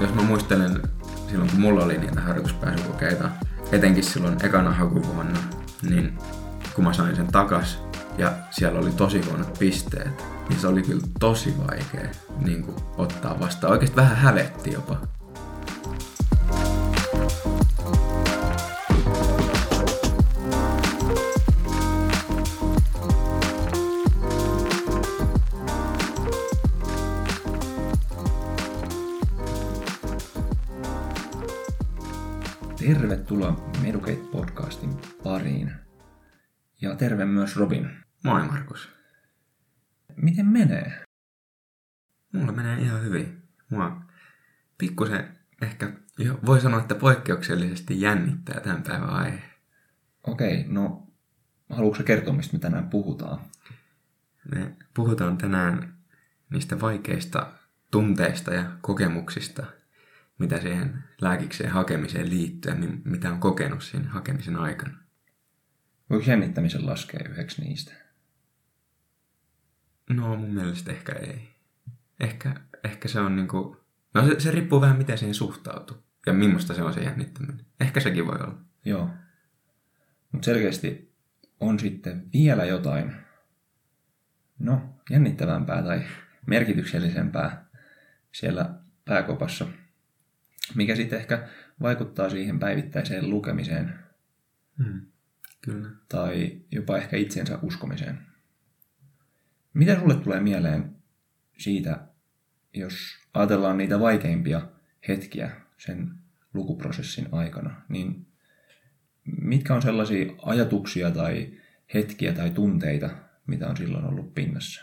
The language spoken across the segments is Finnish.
Jos mä muistelen silloin, kun mulla oli niitä harjoituspääsykokeita, etenkin silloin ekana hakuvuonna, niin kun mä sain sen takas ja siellä oli tosi huonot pisteet, niin se oli kyllä tosi vaikea niin kuin, ottaa vastaan. Oikeasti vähän hävetti jopa. Ja terve myös Robin. Moi Markus. Miten menee? Mulla menee ihan hyvin. Mua pikkusen ehkä jo, voi sanoa, että poikkeuksellisesti jännittää tämän päivän aihe. Okei, no haluatko kertoa, mistä me tänään puhutaan? Me puhutaan tänään niistä vaikeista tunteista ja kokemuksista, mitä siihen lääkikseen hakemiseen liittyy ja mitä on kokenut siinä hakemisen aikana. Voiko jännittämisen laskea yhdeksi niistä? No mun mielestä ehkä ei. Ehkä, ehkä se on niinku... No se, se riippuu vähän miten siihen suhtautuu. Ja millaista se on se jännittäminen. Ehkä sekin voi olla. Joo. Mutta selkeästi on sitten vielä jotain, no, jännittävämpää tai merkityksellisempää siellä pääkopassa, mikä sitten ehkä vaikuttaa siihen päivittäiseen lukemiseen Hmm. Kyllä. tai jopa ehkä itsensä uskomiseen. Mitä sulle tulee mieleen siitä, jos ajatellaan niitä vaikeimpia hetkiä sen lukuprosessin aikana, niin mitkä on sellaisia ajatuksia tai hetkiä tai tunteita, mitä on silloin ollut pinnassa?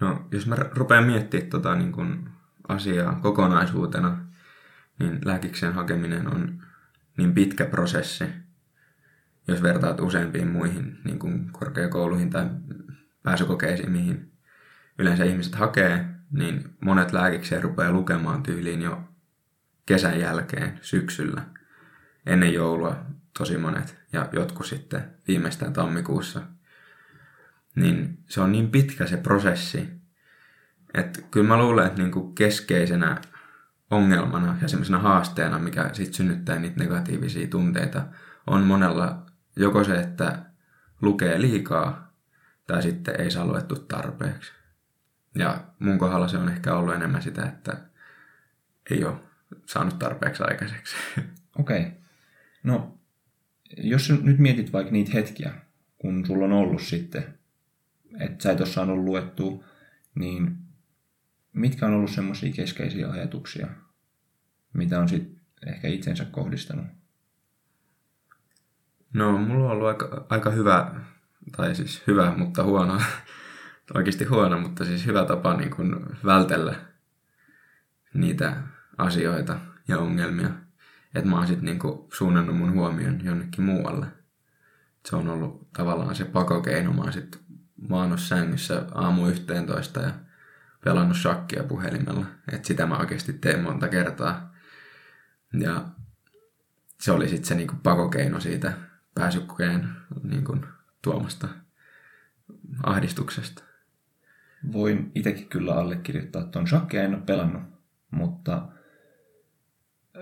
No, jos mä rupean miettimään tota, niin kun asiaa kokonaisuutena, niin lääkiksen hakeminen on niin pitkä prosessi, jos vertaat useampiin muihin niin kuin korkeakouluihin tai pääsykokeisiin, mihin yleensä ihmiset hakee, niin monet lääkikseen rupeaa lukemaan tyyliin jo kesän jälkeen, syksyllä, ennen joulua tosi monet, ja jotkut sitten viimeistään tammikuussa. Niin se on niin pitkä se prosessi, että kyllä mä luulen, että niinku keskeisenä ongelmana ja semmoisena haasteena, mikä sitten synnyttää niitä negatiivisia tunteita, on monella joko se, että lukee liikaa tai sitten ei saa luettu tarpeeksi. Ja mun kohdalla se on ehkä ollut enemmän sitä, että ei ole saanut tarpeeksi aikaiseksi. Okei. Okay. No, jos nyt mietit vaikka niitä hetkiä, kun sulla on ollut sitten, että sä et ole saanut luettua, niin mitkä on ollut semmoisia keskeisiä ajatuksia, mitä on sitten ehkä itsensä kohdistanut? No, mulla on ollut aika, aika hyvä, tai siis hyvä, mutta huono, oikeasti huono, mutta siis hyvä tapa niin kuin vältellä niitä asioita ja ongelmia. Että mä oon sitten niin suunnannut mun huomion jonnekin muualle. Se on ollut tavallaan se pakokeino. Mä oon sitten maannut sängyssä aamu 11 ja pelannut shakkia puhelimella. Että sitä mä oikeasti teen monta kertaa. Ja se oli sitten se niinku pakokeino siitä pääsykokeen niinku tuomasta ahdistuksesta. Voin itsekin kyllä allekirjoittaa tuon shakkia, en ole pelannut, mutta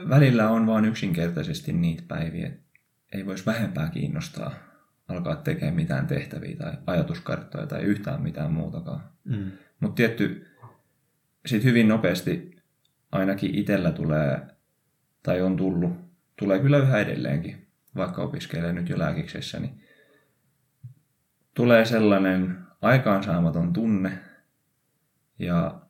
välillä on vain yksinkertaisesti niitä päiviä, että ei voisi vähempää kiinnostaa alkaa tekemään mitään tehtäviä tai ajatuskarttoja tai yhtään mitään muutakaan. Mm. Mutta tietty, sitten hyvin nopeasti ainakin itsellä tulee, tai on tullut, tulee kyllä yhä edelleenkin, vaikka opiskelee nyt jo lääkiksessä, niin tulee sellainen aikaansaamaton tunne, ja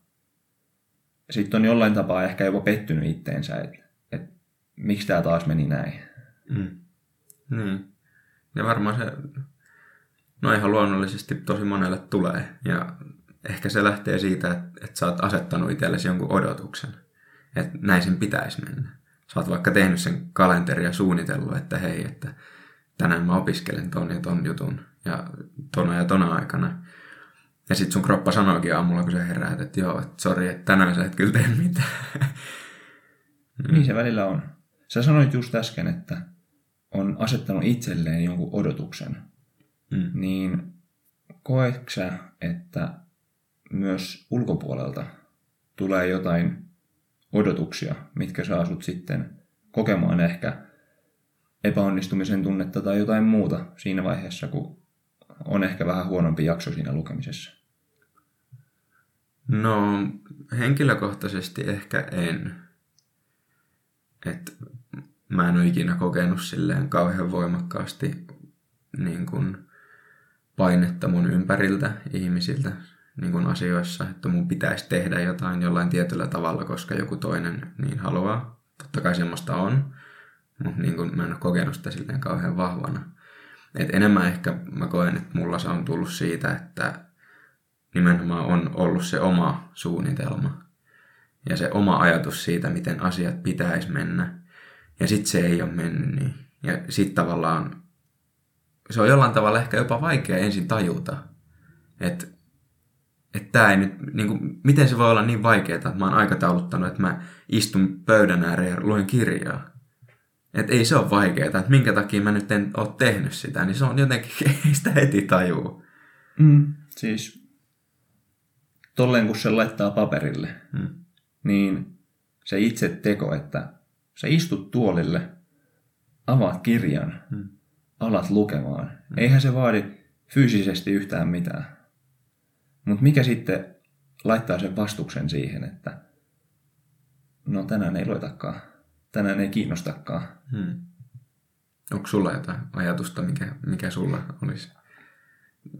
sitten on jollain tapaa ehkä jopa pettynyt itteensä, että et, miksi tämä taas meni näin. Mm. Niin. Ja varmaan se, no ihan luonnollisesti tosi monelle tulee. Ja ehkä se lähtee siitä, että, että sä oot asettanut itsellesi jonkun odotuksen. Että näin sen pitäisi mennä. Sä oot vaikka tehnyt sen kalenteria ja suunnitellut, että hei, että tänään mä opiskelen ton ja ton jutun ja tona ja tona aikana. Ja sit sun kroppa sanoikin aamulla, kun sä heräät, että joo, että sori, että tänään sä et kyllä tee mitään. Mm. Niin se välillä on. Sä sanoit just äsken, että on asettanut itselleen jonkun odotuksen, Mm. niin koetko sä, että myös ulkopuolelta tulee jotain odotuksia, mitkä saa sut sitten kokemaan ehkä epäonnistumisen tunnetta tai jotain muuta siinä vaiheessa, kun on ehkä vähän huonompi jakso siinä lukemisessa? No, henkilökohtaisesti ehkä en. Et mä en ole ikinä kokenut silleen kauhean voimakkaasti niin kuin painetta mun ympäriltä ihmisiltä niin kuin asioissa, että mun pitäisi tehdä jotain jollain tietyllä tavalla, koska joku toinen niin haluaa. Totta kai semmoista on, mutta niin kuin mä en ole kokenut sitä silleen kauhean vahvana. Et enemmän ehkä mä koen, että mulla se on tullut siitä, että nimenomaan on ollut se oma suunnitelma ja se oma ajatus siitä, miten asiat pitäisi mennä. Ja sitten se ei ole mennyt niin. Ja sitten tavallaan se on jollain tavalla ehkä jopa vaikea ensin tajuta, että että tämä ei nyt, niin kuin, miten se voi olla niin vaikeaa, että mä oon aikatauluttanut, että mä istun pöydän ääreen ja luen kirjaa. Että ei se ole vaikeaa, että minkä takia mä nyt en ole tehnyt sitä, niin se on jotenkin, ei sitä heti tajuu. Mm. Siis tolleen kun se laittaa paperille, Mm. niin se itse teko, että sä istut tuolille, avaat kirjan, Mm. alat lukemaan. Eihän se vaadi fyysisesti yhtään mitään. Mutta mikä sitten laittaa sen vastuksen siihen, että no tänään ei loitakaan, tänään ei kiinnostakaan. Hmm. Onko sulla jotain ajatusta, mikä, mikä sulla olisi?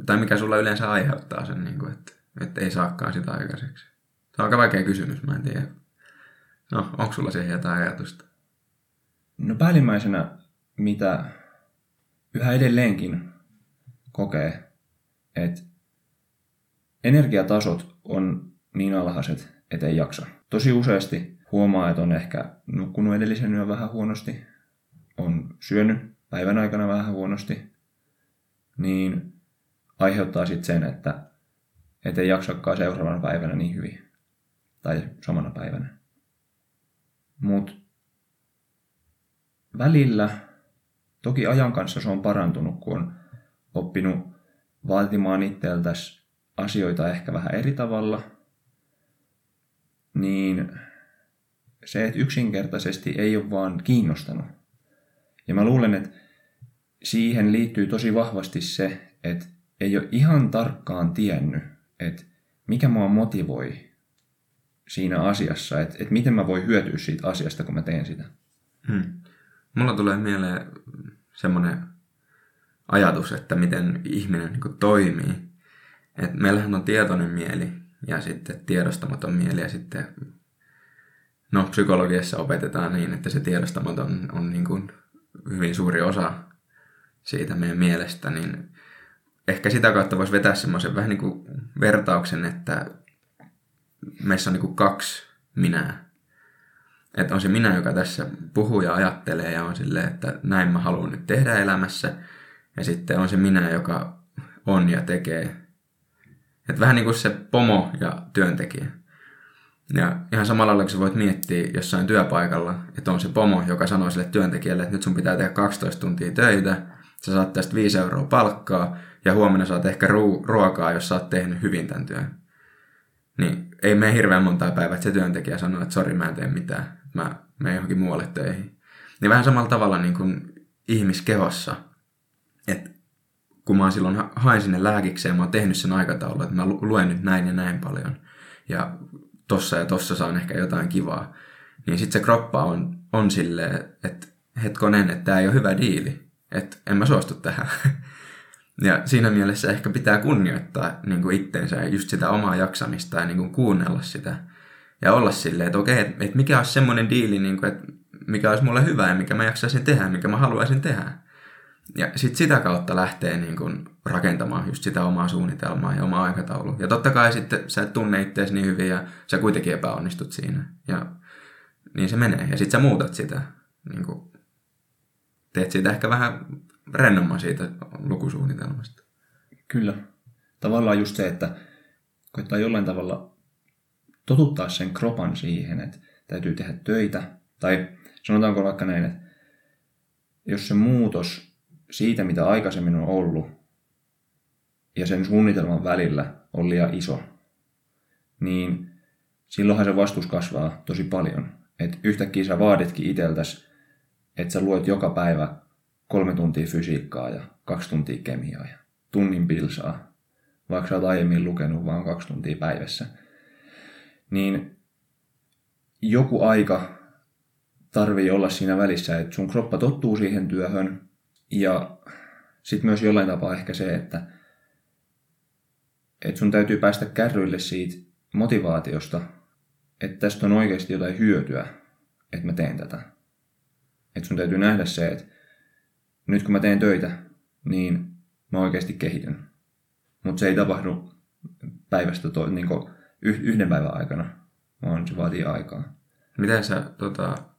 Tai mikä sulla yleensä aiheuttaa sen, niin kuin, että, että ei saakaan sitä aikaiseksi? Se on aika vaikea kysymys, mä en tiedä. No, onko sulla siihen jotain ajatusta? No päällimmäisenä, mitä yhä edelleenkin kokee, että energiatasot on niin alhaiset, että ei jaksa. Tosi useasti huomaa, että on ehkä nukkunut edellisen yön vähän huonosti, on syönyt päivän aikana vähän huonosti, niin aiheuttaa sitten sen, että et ei jaksakaan seuraavana päivänä niin hyvin. Tai samana päivänä. Mutta välillä, toki ajan kanssa se on parantunut, kun on oppinut vaatimaan itseltäsi asioita ehkä vähän eri tavalla, niin se, että yksinkertaisesti ei ole vaan kiinnostanut. Ja mä luulen, että siihen liittyy tosi vahvasti se, että ei ole ihan tarkkaan tiennyt, että mikä mua motivoi siinä asiassa, että, että miten mä voin hyötyä siitä asiasta, kun mä teen sitä. Hmm. Mulla tulee mieleen semmoinen ajatus, että miten ihminen niin toimii. Et meillähän on tietoinen mieli ja sitten tiedostamaton mieli ja sitten no, psykologiassa opetetaan niin, että se tiedostamaton on niin kuin hyvin suuri osa siitä meidän mielestä, niin ehkä sitä kautta voisi vetää semmoisen vähän niin kuin vertauksen, että meissä on niin kuin kaksi minää. Että on se minä, joka tässä puhuu ja ajattelee ja on silleen, että näin mä haluan nyt tehdä elämässä. Ja sitten on se minä, joka on ja tekee. Että vähän niin kuin se pomo ja työntekijä. Ja ihan samalla lailla, kun sä voit miettiä jossain työpaikalla, että on se pomo, joka sanoo sille työntekijälle, että nyt sun pitää tehdä 12 tuntia töitä, sä saat tästä 5 euroa palkkaa, ja huomenna saat ehkä ru- ruokaa, jos sä oot tehnyt hyvin tämän työn. Niin ei mene hirveän montaa päivää, että se työntekijä sanoo, että sori, mä en tee mitään, mä menen johonkin muualle töihin. Niin vähän samalla tavalla niin kuin ihmiskehossa, että kun mä silloin hain sinne lääkikseen, mä oon tehnyt sen aikataulun, että mä luen nyt näin ja näin paljon, ja tossa ja tossa saan ehkä jotain kivaa, niin sitten se kroppa on, on silleen, että hetkonen, että tämä ei ole hyvä diili, että en mä suostu tähän. Ja siinä mielessä ehkä pitää kunnioittaa niin kuin itteensä ja just sitä omaa jaksamista ja niin kuin kuunnella sitä. Ja olla silleen, että okei, että, mikä olisi semmoinen diili, niin kuin, että mikä olisi mulle hyvä ja mikä mä jaksaisin tehdä, mikä mä haluaisin tehdä. Ja sitten sitä kautta lähtee niin kuin rakentamaan just sitä omaa suunnitelmaa ja omaa aikataulua. Ja totta kai sitten sä et tunne itseäsi niin hyvin ja sä kuitenkin epäonnistut siinä. Ja niin se menee. Ja sitten sä muutat sitä. Niin kuin, teet siitä ehkä vähän rennomman siitä lukusuunnitelmasta. Kyllä. Tavallaan just se, että koittaa jollain tavalla totuttaa sen kropan siihen, että täytyy tehdä töitä. Tai sanotaanko vaikka näin, että jos se muutos siitä, mitä aikaisemmin on ollut, ja sen suunnitelman välillä on liian iso, niin silloinhan se vastus kasvaa tosi paljon. Et yhtäkkiä sä vaaditkin iteltäs, että sä luet joka päivä kolme tuntia fysiikkaa ja kaksi tuntia kemiaa ja tunnin pilsaa, vaikka sä oot aiemmin lukenut vain kaksi tuntia päivässä. Niin joku aika tarvii olla siinä välissä, että sun kroppa tottuu siihen työhön ja sitten myös jollain tapaa ehkä se, että, että sun täytyy päästä kärryille siitä motivaatiosta, että tästä on oikeasti jotain hyötyä, että mä teen tätä. Että sun täytyy nähdä se, että nyt kun mä teen töitä, niin mä oikeasti kehityn. Mutta se ei tapahdu päivästä to, niin yhden päivän aikana, vaan se vaatii aikaa. Miten sä tota,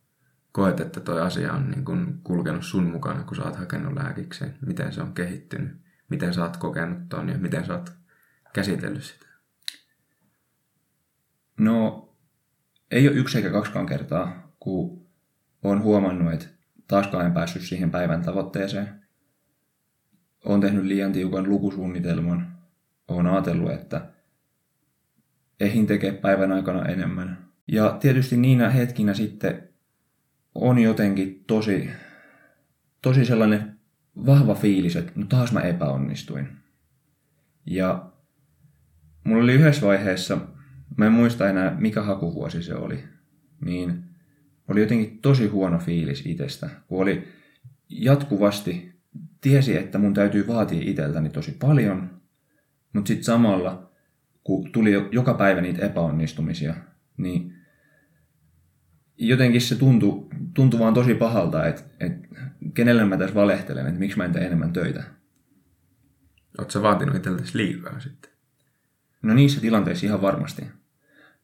koet, että toi asia on niin kun kulkenut sun mukana, kun sä oot hakenut lääkikseen? Miten se on kehittynyt? Miten sä oot kokenut ton ja miten sä oot käsitellyt sitä? No, ei ole yksi eikä kaksikaan kertaa, kun olen huomannut, että taaskaan en päässyt siihen päivän tavoitteeseen. Olen tehnyt liian tiukan lukusuunnitelman. Olen ajatellut, että ehin tekee päivän aikana enemmän. Ja tietysti niinä hetkinä sitten on jotenkin tosi, tosi sellainen vahva fiilis, että no taas mä epäonnistuin. Ja mulla oli yhdessä vaiheessa, mä en muista enää mikä hakuvuosi se oli, niin oli jotenkin tosi huono fiilis itsestä, kun oli jatkuvasti, tiesi, että mun täytyy vaatia itseltäni tosi paljon, mutta sitten samalla, kun tuli joka päivä niitä epäonnistumisia, niin jotenkin se tuntui, tuntui vaan tosi pahalta, että, että kenelle mä tässä valehtelen, että miksi mä en tee enemmän töitä. Oletko vaatinut itseltäsi liikaa sitten? No niissä tilanteissa ihan varmasti.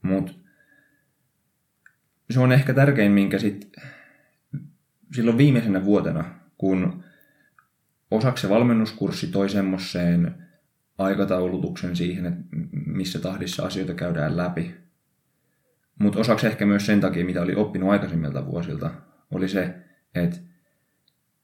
Mutta se on ehkä tärkein, minkä sit silloin viimeisenä vuotena, kun osaksi se valmennuskurssi toi semmoiseen aikataulutuksen siihen, että missä tahdissa asioita käydään läpi. Mutta osaksi ehkä myös sen takia, mitä oli oppinut aikaisemmilta vuosilta, oli se, että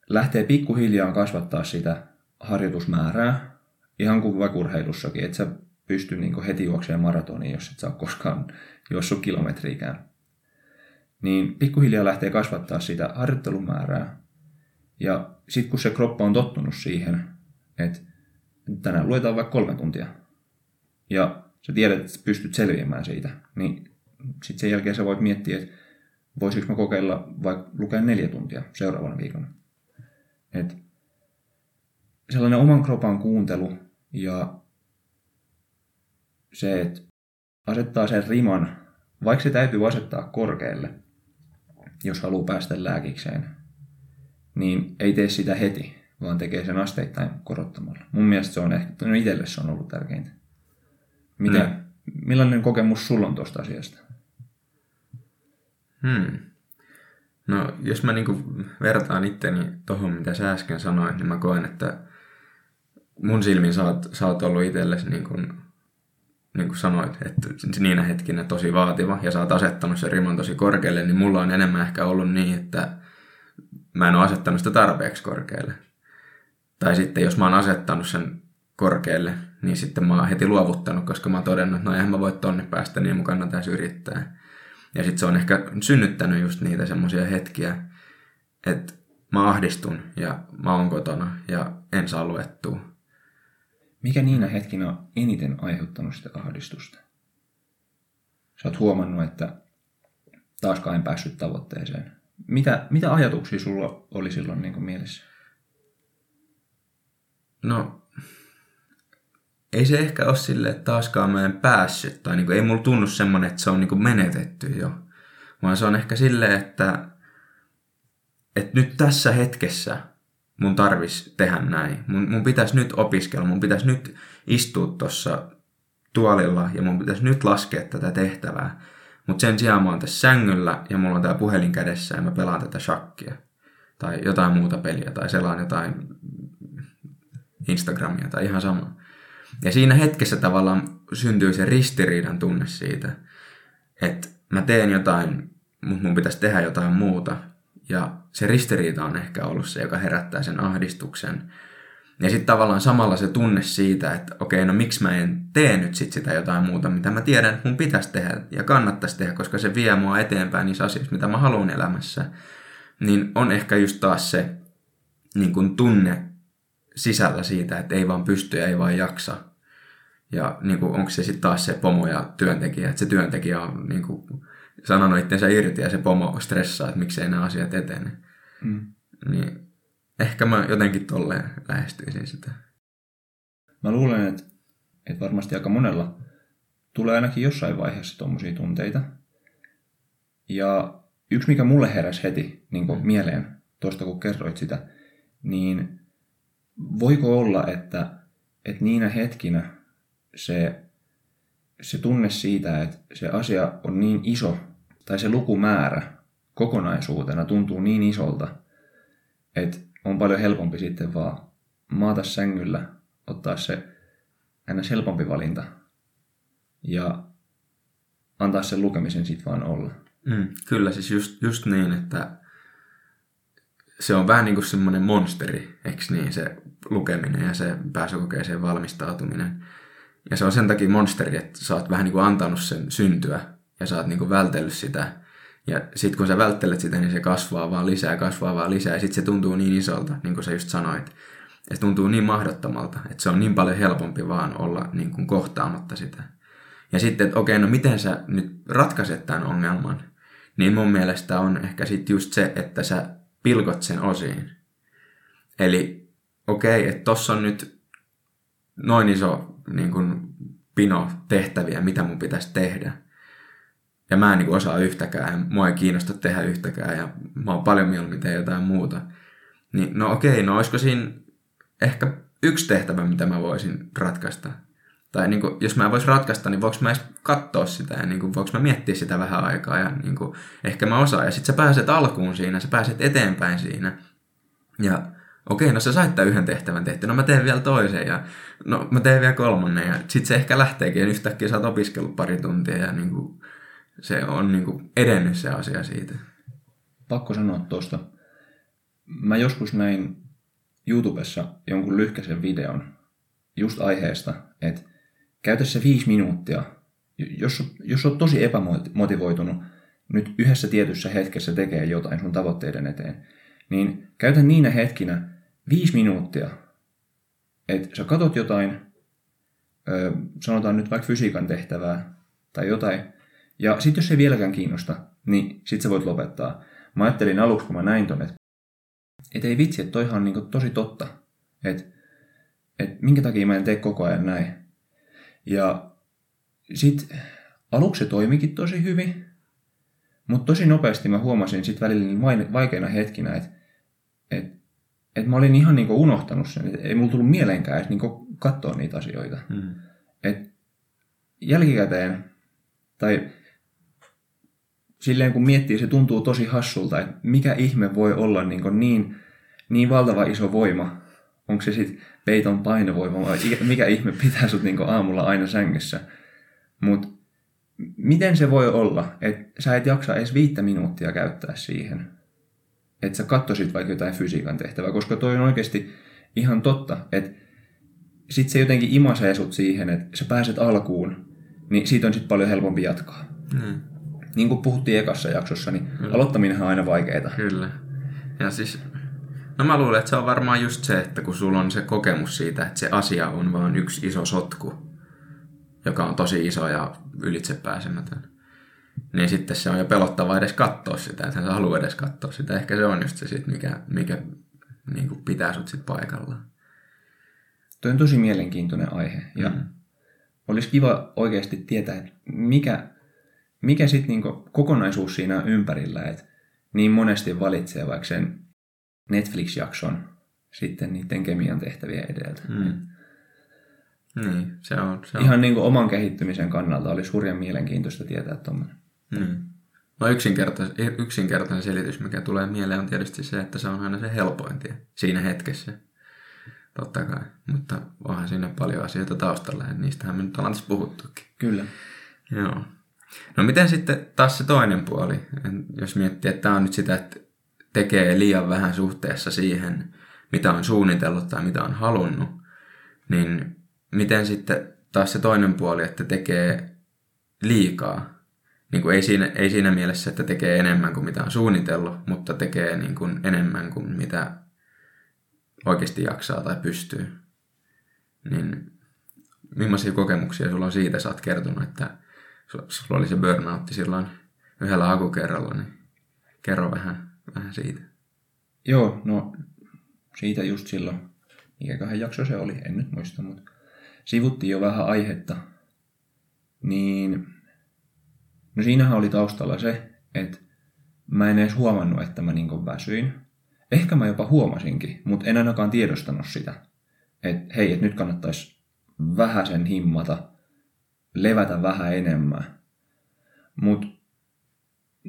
lähtee pikkuhiljaa kasvattaa sitä harjoitusmäärää, ihan kuin vaikka urheilussakin, että sä pysty niinku heti juoksemaan maratoniin, jos et saa koskaan juossut kilometriikään niin pikkuhiljaa lähtee kasvattaa sitä harjoittelumäärää. Ja sitten kun se kroppa on tottunut siihen, että tänään luetaan vaikka kolme tuntia, ja sä tiedät, että pystyt selviämään siitä, niin sitten sen jälkeen sä voit miettiä, että voisiko mä kokeilla vaikka lukea neljä tuntia seuraavana viikona. Et sellainen oman kropan kuuntelu ja se, että asettaa sen riman, vaikka se täytyy asettaa korkealle, jos haluaa päästä lääkikseen, niin ei tee sitä heti, vaan tekee sen asteittain korottamalla. Mun mielestä se on ehkä, no itselle se on ollut tärkeintä. Mitä, mm. Millainen kokemus sulla on tuosta asiasta? Hmm. No, jos mä niinku vertaan itteni tuohon, mitä sä äsken sanoit, niin mä koen, että mun silmin sä oot, sä oot ollut itsellesi niin kuin niin kuin sanoit, että niinä hetkinä tosi vaativa ja sä oot asettanut sen riman tosi korkealle, niin mulla on enemmän ehkä ollut niin, että mä en ole asettanut sitä tarpeeksi korkealle. Tai sitten jos mä oon asettanut sen korkealle, niin sitten mä oon heti luovuttanut, koska mä oon todennut, että no eihän mä voi tonne päästä, niin mun kannattaisi yrittää. Ja sitten se on ehkä synnyttänyt just niitä semmoisia hetkiä, että mä ahdistun ja mä oon kotona ja en saa luettua mikä niinä hetkinä on eniten aiheuttanut sitä ahdistusta? Sä oot huomannut, että taaskaan en päässyt tavoitteeseen. Mitä, mitä ajatuksia sulla oli silloin niin kuin mielessä? No, ei se ehkä ole sille, taaskaan mä en päässyt. Tai niin kuin, ei mulla tunnu semmoinen, että se on niin kuin menetetty jo. Vaan se on ehkä silleen, että, että nyt tässä hetkessä mun tarvis tehdä näin. Mun, mun pitäisi nyt opiskella, mun pitäisi nyt istua tuossa tuolilla ja mun pitäisi nyt laskea tätä tehtävää. Mutta sen sijaan mä oon tässä sängyllä ja mulla on tää puhelin kädessä ja mä pelaan tätä shakkia. Tai jotain muuta peliä tai selaan jotain Instagramia tai ihan sama. Ja siinä hetkessä tavallaan syntyy se ristiriidan tunne siitä, että mä teen jotain, mutta mun pitäisi tehdä jotain muuta. Ja se ristiriita on ehkä ollut se, joka herättää sen ahdistuksen. Ja sitten tavallaan samalla se tunne siitä, että okei, no miksi mä en tee nyt sit sitä jotain muuta, mitä mä tiedän, että mun pitäisi tehdä ja kannattaisi tehdä, koska se vie mua eteenpäin niissä asioissa, mitä mä haluan elämässä. Niin on ehkä just taas se niin kun tunne sisällä siitä, että ei vaan pysty ja ei vaan jaksa. Ja niin kuin, onko se sitten taas se pomo ja työntekijä, että se työntekijä on niin kuin, sanonut itsensä irti ja se pomo stressaa, että miksei nämä asiat etene. Mm. Niin ehkä mä jotenkin tolleen lähestyisin sitä. Mä luulen, että, että varmasti aika monella tulee ainakin jossain vaiheessa tuommoisia tunteita. Ja yksi, mikä mulle heräsi heti niin kuin mieleen tuosta, kun kerroit sitä, niin voiko olla, että, että niinä hetkinä se, se tunne siitä, että se asia on niin iso, tai se lukumäärä kokonaisuutena tuntuu niin isolta, että on paljon helpompi sitten vaan maata sängyllä, ottaa se aina helpompi valinta ja antaa sen lukemisen sitten vaan olla. Mm, kyllä, siis just, just niin, että se on vähän niin kuin semmoinen monsteri, eikö niin, se lukeminen ja se pääsykokeeseen valmistautuminen. Ja se on sen takia monsteri, että sä oot vähän niin kuin antanut sen syntyä ja sä oot niin kuin vältellyt sitä. Ja sitten kun sä välttelet sitä, niin se kasvaa vaan lisää, kasvaa vaan lisää. Ja sitten se tuntuu niin isolta, niin kuin sä just sanoit. Ja se tuntuu niin mahdottomalta, että se on niin paljon helpompi vaan olla niin kuin kohtaamatta sitä. Ja sitten, että okei, no miten sä nyt ratkaiset tämän ongelman? Niin mun mielestä on ehkä sitten just se, että sä pilkot sen osiin. Eli okei, että tossa on nyt noin iso niin kuin, pino tehtäviä, mitä mun pitäisi tehdä. Ja mä en niin kuin, osaa yhtäkään, ja mua ei kiinnosta tehdä yhtäkään, ja mä oon paljon mieluummin tehdä jotain muuta. Niin no okei, no olisiko siinä ehkä yksi tehtävä, mitä mä voisin ratkaista? Tai niin kuin, jos mä voisin ratkaista, niin voiko mä edes katsoa sitä ja niin kuin, voiko mä miettiä sitä vähän aikaa ja niin kuin, ehkä mä osaan. Ja sitten sä pääset alkuun siinä, sä pääset eteenpäin siinä. Ja okei, no sä sait tämän yhden tehtävän tehty, no mä teen vielä toisen ja no mä teen vielä kolmannen ja sit se ehkä lähteekin ja yhtäkkiä sä oot opiskellut pari tuntia ja niin kuin, se on niin kuin edennyt se asia siitä. Pakko sanoa tuosta. Mä joskus näin YouTubessa jonkun lyhkäisen videon just aiheesta, että käytä se viisi minuuttia. Jos, jos olet tosi epämotivoitunut nyt yhdessä tietyssä hetkessä tekee jotain sun tavoitteiden eteen, niin käytä niinä hetkinä viisi minuuttia, että sä katot jotain, ö, sanotaan nyt vaikka fysiikan tehtävää tai jotain, ja sitten jos ei vieläkään kiinnosta, niin sit sä voit lopettaa. Mä ajattelin aluksi, kun mä näin ton, että et ei vitsi, että toihan on niinku tosi totta. Että et minkä takia mä en tee koko ajan näin. Ja sit aluksi se toimikin tosi hyvin, mutta tosi nopeasti mä huomasin sit välillä niin vaikeina hetkinä, että et, et mä olin ihan niinku unohtanut sen. Et ei mulla tullut mieleenkään edes niinku katsoa niitä asioita. Mm. Et jälkikäteen, tai silleen kun miettii, se tuntuu tosi hassulta, että mikä ihme voi olla niin, niin, niin valtava iso voima. Onko se sitten peiton painovoima vai mikä ihme pitää sut niin aamulla aina sängyssä. Mutta miten se voi olla, että sä et jaksa edes viittä minuuttia käyttää siihen, että sä katsoisit vaikka jotain fysiikan tehtävää, koska toi on oikeasti ihan totta, että sit se jotenkin imasee sut siihen, että sä pääset alkuun, niin siitä on sitten paljon helpompi jatkaa. Mm niin kuin puhuttiin ekassa jaksossa, niin Kyllä. aloittaminen on aina vaikeaa. Kyllä. Ja siis, no mä luulen, että se on varmaan just se, että kun sulla on se kokemus siitä, että se asia on vain yksi iso sotku, joka on tosi iso ja ylitsepääsemätön, niin sitten se on jo pelottavaa edes katsoa sitä, että sä haluaa edes katsoa sitä. Ehkä se on just se sit, mikä, mikä niin kuin pitää sut sit paikallaan. Tuo on tosi mielenkiintoinen aihe ja mm. olisi kiva oikeasti tietää, että mikä mikä sitten niinku kokonaisuus siinä ympärillä, että niin monesti valitsee vaikka sen Netflix-jakson sitten niiden kemian tehtäviä edeltä. Mm. Niin, se on. Se on. Ihan niin kuin oman kehittymisen kannalta oli hurjan mielenkiintoista tietää tuommoinen. Mm. No yksinkertainen, yksinkertainen selitys, mikä tulee mieleen, on tietysti se, että se on aina se helpointi siinä hetkessä. Totta kai. Mutta onhan siinä paljon asioita taustalla, ja niistähän me nyt ollaan tässä puhuttukin. Kyllä. Joo. No miten sitten taas se toinen puoli, jos miettii, että tämä on nyt sitä, että tekee liian vähän suhteessa siihen, mitä on suunnitellut tai mitä on halunnut, niin miten sitten taas se toinen puoli, että tekee liikaa. Niin kuin ei, siinä, ei siinä mielessä, että tekee enemmän kuin mitä on suunnitellut, mutta tekee niin kuin enemmän kuin mitä oikeasti jaksaa tai pystyy. Niin millaisia kokemuksia sulla on siitä, sä oot kertonut, että sulla oli se burnoutti silloin yhdellä hakukerralla, niin kerro vähän, vähän siitä. Joo, no siitä just silloin, mikäköhän jakso se oli, en nyt muista, mutta sivuttiin jo vähän aihetta, niin no siinähän oli taustalla se, että mä en edes huomannut, että mä niin väsyin. Ehkä mä jopa huomasinkin, mutta en ainakaan tiedostanut sitä. Että hei, että nyt kannattaisi vähän sen himmata, levätä vähän enemmän. Mutta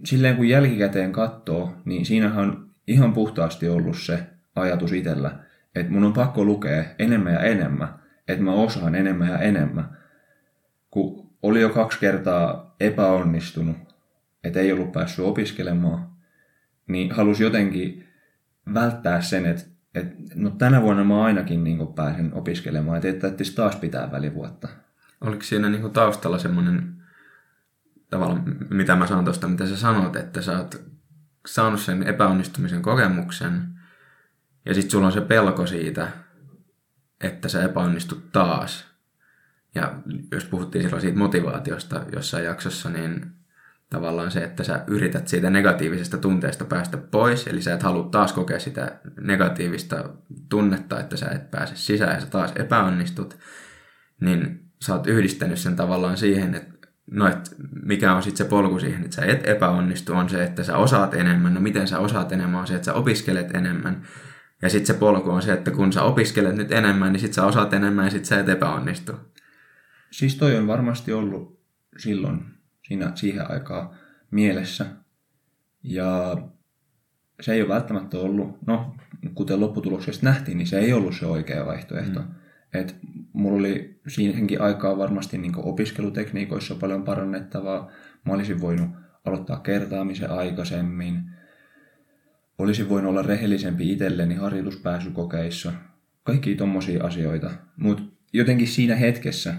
silleen kun jälkikäteen katsoo, niin siinähän on ihan puhtaasti ollut se ajatus itsellä, että mun on pakko lukea enemmän ja enemmän, että mä osaan enemmän ja enemmän. Kun oli jo kaksi kertaa epäonnistunut, että ei ollut päässyt opiskelemaan, niin halusi jotenkin välttää sen, että, että no tänä vuonna mä ainakin niin pääsen opiskelemaan, että että taas pitää välivuotta. Oliko siinä niin taustalla semmoinen, tavallaan mitä mä saan tuosta, mitä sä sanot, että sä oot saanut sen epäonnistumisen kokemuksen, ja sitten sulla on se pelko siitä, että sä epäonnistut taas. Ja jos puhuttiin silloin siitä motivaatiosta jossain jaksossa, niin tavallaan se, että sä yrität siitä negatiivisesta tunteesta päästä pois, eli sä et halua taas kokea sitä negatiivista tunnetta, että sä et pääse sisään ja sä taas epäonnistut, niin sä oot yhdistänyt sen tavallaan siihen, että no et mikä on sitten se polku siihen, että sä et epäonnistu, on se, että sä osaat enemmän. No miten sä osaat enemmän, on se, että sä opiskelet enemmän. Ja sitten se polku on se, että kun sä opiskelet nyt enemmän, niin sitten sä osaat enemmän ja sitten sä et epäonnistu. Siis toi on varmasti ollut silloin, siinä, siihen aikaa mielessä. Ja se ei ole välttämättä ollut, no kuten lopputuloksesta nähtiin, niin se ei ollut se oikea vaihtoehto. Mm. Et mulla oli siihenkin aikaa varmasti niin opiskelutekniikoissa paljon parannettavaa. Mä olisin voinut aloittaa kertaamisen aikaisemmin. Olisin voinut olla rehellisempi itselleni harjoituspääsykokeissa. Kaikki tommosia asioita. Mutta jotenkin siinä hetkessä,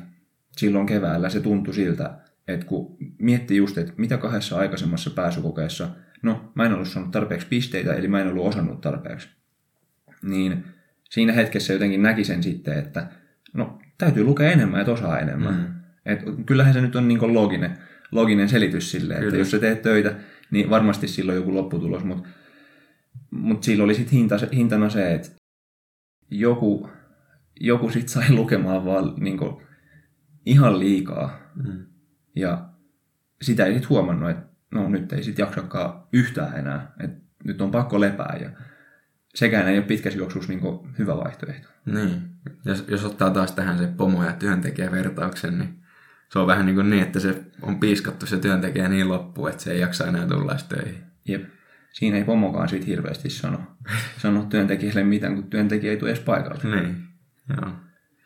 silloin keväällä, se tuntui siltä, että kun miettii just, että mitä kahdessa aikaisemmassa pääsykokeessa, no mä en ollut saanut tarpeeksi pisteitä, eli mä en ollut osannut tarpeeksi. Niin siinä hetkessä jotenkin näki sen sitten, että no täytyy lukea enemmän, että osaa enemmän. Mm. Et kyllähän se nyt on niin loginen, loginen selitys sille, että Kyllä. jos sä teet töitä, niin varmasti silloin joku lopputulos, mutta mut silloin oli sitten hinta, hintana se, että joku, joku sitten sai lukemaan vaan niin ihan liikaa. Mm. Ja sitä ei sitten huomannut, että no nyt ei sitten jaksakaan yhtään enää, että nyt on pakko lepää ja sekään ei ole pitkässä juoksussa niin hyvä vaihtoehto. Niin. Jos, jos ottaa taas tähän se pomo- ja työntekijävertauksen, niin se on vähän niin, kuin niin, että se on piiskattu se työntekijä niin loppuun, että se ei jaksa enää tulla töihin. Jep. Siinä ei pomokaan siitä hirveästi sano, sano työntekijälle mitään, kun työntekijä ei tule edes paikalle. Niin, joo.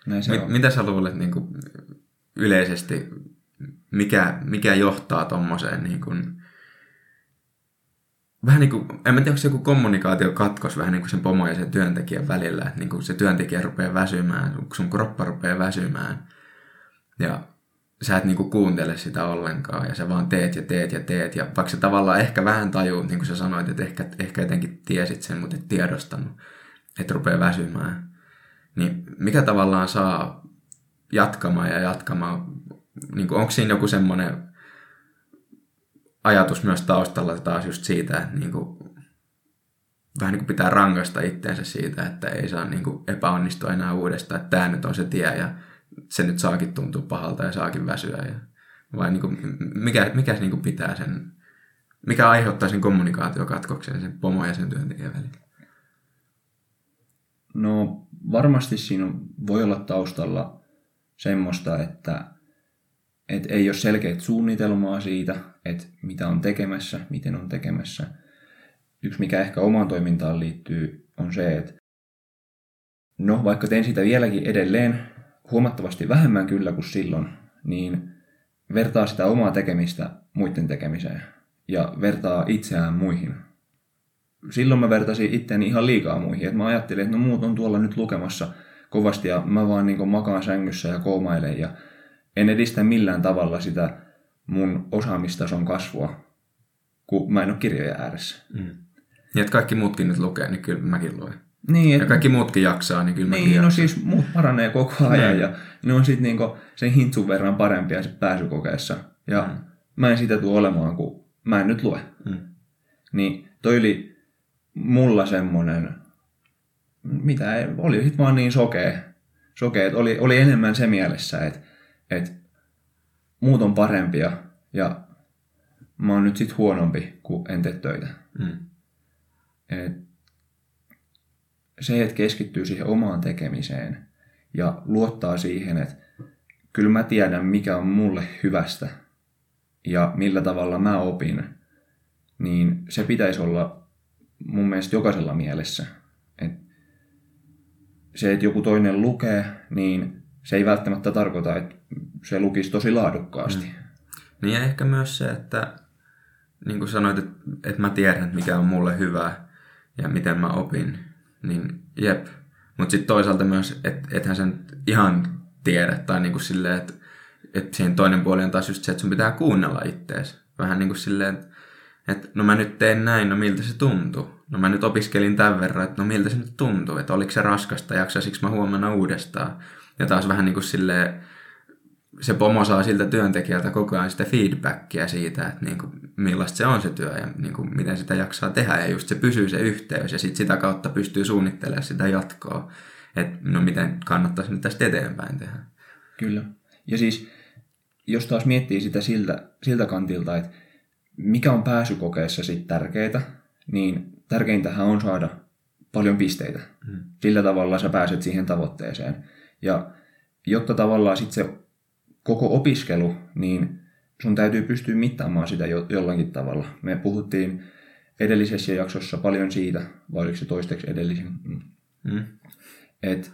Näin se on. Mitä sä luulet niin kuin yleisesti, mikä, mikä johtaa tuommoiseen niin kuin vähän niin kuin, en mä tiedä, onko se joku kommunikaatiokatkos vähän niin kuin sen pomo ja sen työntekijän välillä, että niin kuin se työntekijä rupeaa väsymään, sun kroppa rupeaa väsymään. Ja sä et niin kuin kuuntele sitä ollenkaan ja sä vaan teet ja teet ja teet. Ja vaikka sä tavallaan ehkä vähän tajuut, niin kuin sä sanoit, että ehkä, ehkä jotenkin tiesit sen, mutta et tiedostanut, että rupeaa väsymään, niin mikä tavallaan saa jatkamaan ja jatkamaan, niin kuin, onko siinä joku semmoinen ajatus myös taustalla taas just siitä, että niin kuin, vähän niin kuin pitää rangaista itteensä siitä, että ei saa niin kuin epäonnistua enää uudestaan, että tämä nyt on se tie ja se nyt saakin tuntua pahalta ja saakin väsyä. Ja, vai niin kuin, mikä, mikä niin kuin pitää sen, mikä aiheuttaa sen kommunikaatiokatkoksen sen pomo ja sen työntekijän välillä? No varmasti siinä voi olla taustalla semmoista, että et ei ole selkeät suunnitelmaa siitä, että mitä on tekemässä, miten on tekemässä. Yksi, mikä ehkä omaan toimintaan liittyy, on se, että no vaikka teen sitä vieläkin edelleen, huomattavasti vähemmän kyllä kuin silloin, niin vertaa sitä omaa tekemistä muiden tekemiseen ja vertaa itseään muihin. silloin mä vertasin itteeni ihan liikaa muihin. Et mä ajattelin, että no muut on tuolla nyt lukemassa kovasti ja mä vaan niin makaan sängyssä ja koomailen ja en edistä millään tavalla sitä mun osaamistason kasvua, kun mä en ole kirjojen ääressä. Mm. Niin, että kaikki muutkin nyt lukee, niin kyllä mäkin luen. Niin, et, Ja kaikki muutkin jaksaa, niin kyllä mäkin niin no siis muut paranee koko ajan Niin. ja ne on sitten niinku sen hintsun verran parempia se pääsykokeessa. Ja Mm. mä en sitä tule olemaan, kun mä en nyt lue. Mm. Niin toi oli mulla semmonen, mitä ei, oli sit vaan niin sokea. sokea että oli, oli enemmän se mielessä, että, että muut on parempia ja mä oon nyt sit huonompi, kun en tee töitä. Mm. Et se, että keskittyy siihen omaan tekemiseen ja luottaa siihen, että kyllä mä tiedän, mikä on mulle hyvästä ja millä tavalla mä opin, niin se pitäisi olla mun mielestä jokaisella mielessä. Et se, että joku toinen lukee, niin se ei välttämättä tarkoita, että se lukisi tosi laadukkaasti. Mm. Niin ja ehkä myös se, että niin kuin sanoit, että, että mä tiedän, mikä on mulle hyvää ja miten mä opin, niin jep. Mutta sitten toisaalta myös, että ethän sen ihan tiedä, tai niin kuin silleen, että, että siihen toinen puoli on taas just se, että sun pitää kuunnella ittees. Vähän niin kuin silleen, että, että no mä nyt teen näin, no miltä se tuntuu? No mä nyt opiskelin tämän verran, että no miltä se nyt tuntuu? Että oliko se raskasta, jaksaisinko mä huomenna uudestaan? Ja taas vähän niin kuin silleen, se pomo saa siltä työntekijältä koko ajan sitä feedbackia siitä, että niin kuin, millaista se on se työ ja niin kuin, miten sitä jaksaa tehdä. Ja just se pysyy se yhteys ja sit sitä kautta pystyy suunnittelemaan sitä jatkoa, että no miten kannattaisi nyt tästä eteenpäin tehdä. Kyllä. Ja siis, jos taas miettii sitä siltä, siltä kantilta, että mikä on pääsykokeessa sitten tärkeää, niin tärkeintähän on saada paljon pisteitä. Mm. Sillä tavalla sä pääset siihen tavoitteeseen. Ja jotta tavallaan sitten se koko opiskelu, niin sun täytyy pystyä mittaamaan sitä jo, jollakin tavalla. Me puhuttiin edellisessä jaksossa paljon siitä, vai oliko se toisteksi edellisen, Mm. että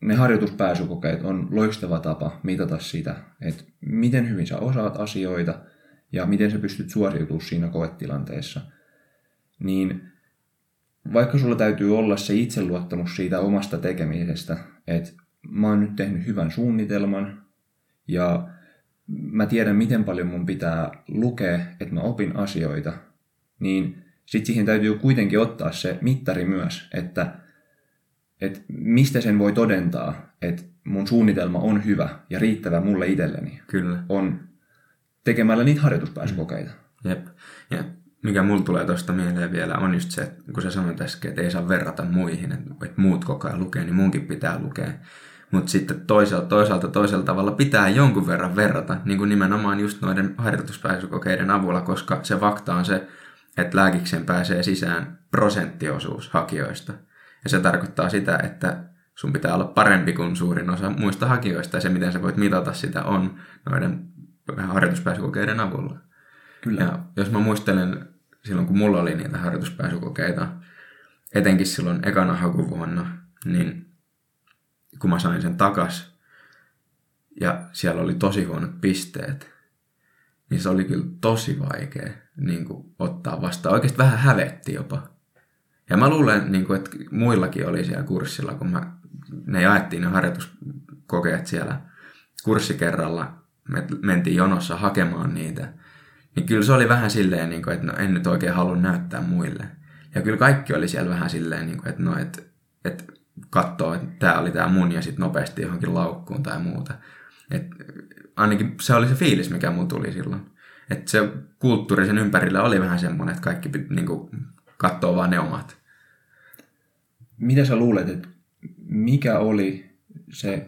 ne harjoituspääsykokeet on loistava tapa mitata sitä, että miten hyvin sä osaat asioita ja miten sä pystyt suoriutumaan siinä koetilanteessa. Niin vaikka sulla täytyy olla se itseluottamus siitä omasta tekemisestä, että mä oon nyt tehnyt hyvän suunnitelman ja mä tiedän miten paljon mun pitää lukea, että mä opin asioita, niin sitten siihen täytyy kuitenkin ottaa se mittari myös, että että mistä sen voi todentaa, että mun suunnitelma on hyvä ja riittävä mulle itselleni, Kyllä. on tekemällä niitä harjoituspääsykokeita. Jep. Ja mikä mulla tulee tuosta mieleen vielä on just se, että kun sä sanoit äsken, että ei saa verrata muihin, että, että muut koko ajan lukee, niin munkin pitää lukea. Mutta sitten toisaalta, toisaalta toisella tavalla pitää jonkun verran verrata, niin kuin nimenomaan just noiden harjoituspääsykokeiden avulla, koska se fakta on se, että lääkikseen pääsee sisään prosenttiosuus hakijoista. Ja se tarkoittaa sitä, että sun pitää olla parempi kuin suurin osa muista hakijoista, ja se, miten sä voit mitata sitä, on noiden harjoituspääsykokeiden avulla. Kyllä. Ja jos mä muistelen silloin, kun mulla oli niitä harjoituspääsykokeita, etenkin silloin ekana hakuvuonna, niin kun mä sain sen takas ja siellä oli tosi huonot pisteet, niin se oli kyllä tosi vaikea niin kuin, ottaa vastaan. Oikeasti vähän hävetti jopa. Ja mä luulen, niin kuin, että muillakin oli siellä kurssilla, kun mä, ne jaettiin ne harjoituskokeet siellä kurssikerralla. Me mentiin jonossa hakemaan niitä. Niin kyllä se oli vähän silleen, niin kuin, että no, en nyt oikein halua näyttää muille. Ja kyllä kaikki oli siellä vähän silleen, niin kuin, että no, että, että katsoo, että tämä oli tämä mun ja sitten nopeasti johonkin laukkuun tai muuta. Et ainakin se oli se fiilis, mikä mulla tuli silloin. Että se kulttuuri sen ympärillä oli vähän semmoinen, että kaikki pit, niin kuin, katsoo vaan ne omat. Mitä sä luulet, että mikä oli se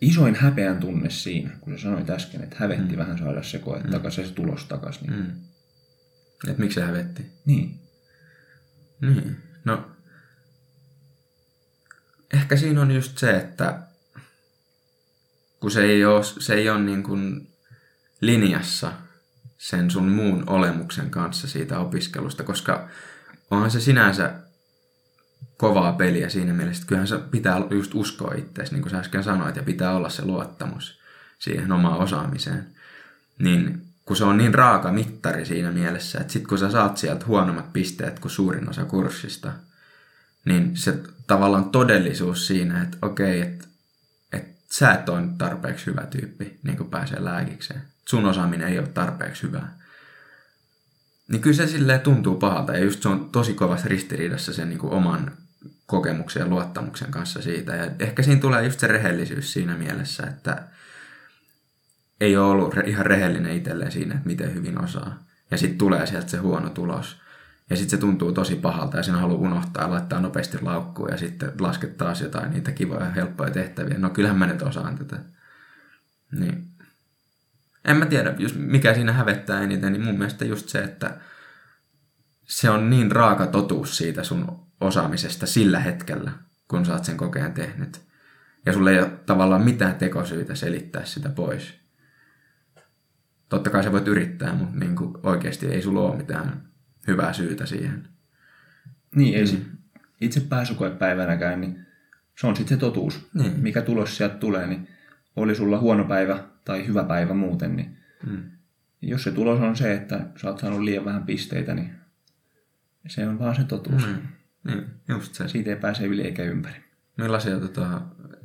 isoin häpeän tunne siinä, kun sä sanoit äsken, että hävetti mm. vähän saada se koe mm. takaisin se tulos takaisin. Niin, Mm. Että miksi se hävetti? niin. Niin, no ehkä siinä on just se, että kun se ei ole, se ei ole niin kuin linjassa sen sun muun olemuksen kanssa siitä opiskelusta, koska onhan se sinänsä kovaa peliä siinä mielessä, että kyllähän se pitää just uskoa itseesi, niin kuin sä äsken sanoit, ja pitää olla se luottamus siihen omaan osaamiseen. Niin kun se on niin raaka mittari siinä mielessä, että sit kun sä saat sieltä huonommat pisteet kuin suurin osa kurssista, niin se tavallaan todellisuus siinä, että okei, että, että sä et ole tarpeeksi hyvä tyyppi, niin kuin pääsee lääkikseen. Sun osaaminen ei ole tarpeeksi hyvää. Niin kyllä se silleen tuntuu pahalta ja just se on tosi kovassa ristiriidassa sen niin kuin oman kokemuksen ja luottamuksen kanssa siitä. Ja ehkä siinä tulee just se rehellisyys siinä mielessä, että ei ole ollut ihan rehellinen itselleen siinä, että miten hyvin osaa. Ja sitten tulee sieltä se huono tulos. Ja sitten se tuntuu tosi pahalta ja sinä haluaa unohtaa ja laittaa nopeasti laukkuun ja sitten lasket taas jotain niitä kivoja helppoja tehtäviä. No kyllähän mä nyt osaan tätä. Niin. En mä tiedä, jos mikä siinä hävettää eniten, niin mun mielestä just se, että se on niin raaka totuus siitä sun osaamisesta sillä hetkellä, kun sä oot sen kokeen tehnyt. Ja sulla ei ole tavallaan mitään tekosyytä selittää sitä pois. Totta kai sä voit yrittää, mutta niin oikeasti ei sulla ole mitään hyvää syytä siihen. Niin, ei mm. itse pääsykoepäivänäkään, niin se on sitten se totuus. Niin. Mikä tulos sieltä tulee, niin oli sulla huono päivä tai hyvä päivä muuten, niin mm. jos se tulos on se, että sä oot saanut liian vähän pisteitä, niin se on vaan se totuus. Mm. Niin, just se. Siitä ei pääse yli eikä ympäri. Millaisia tota,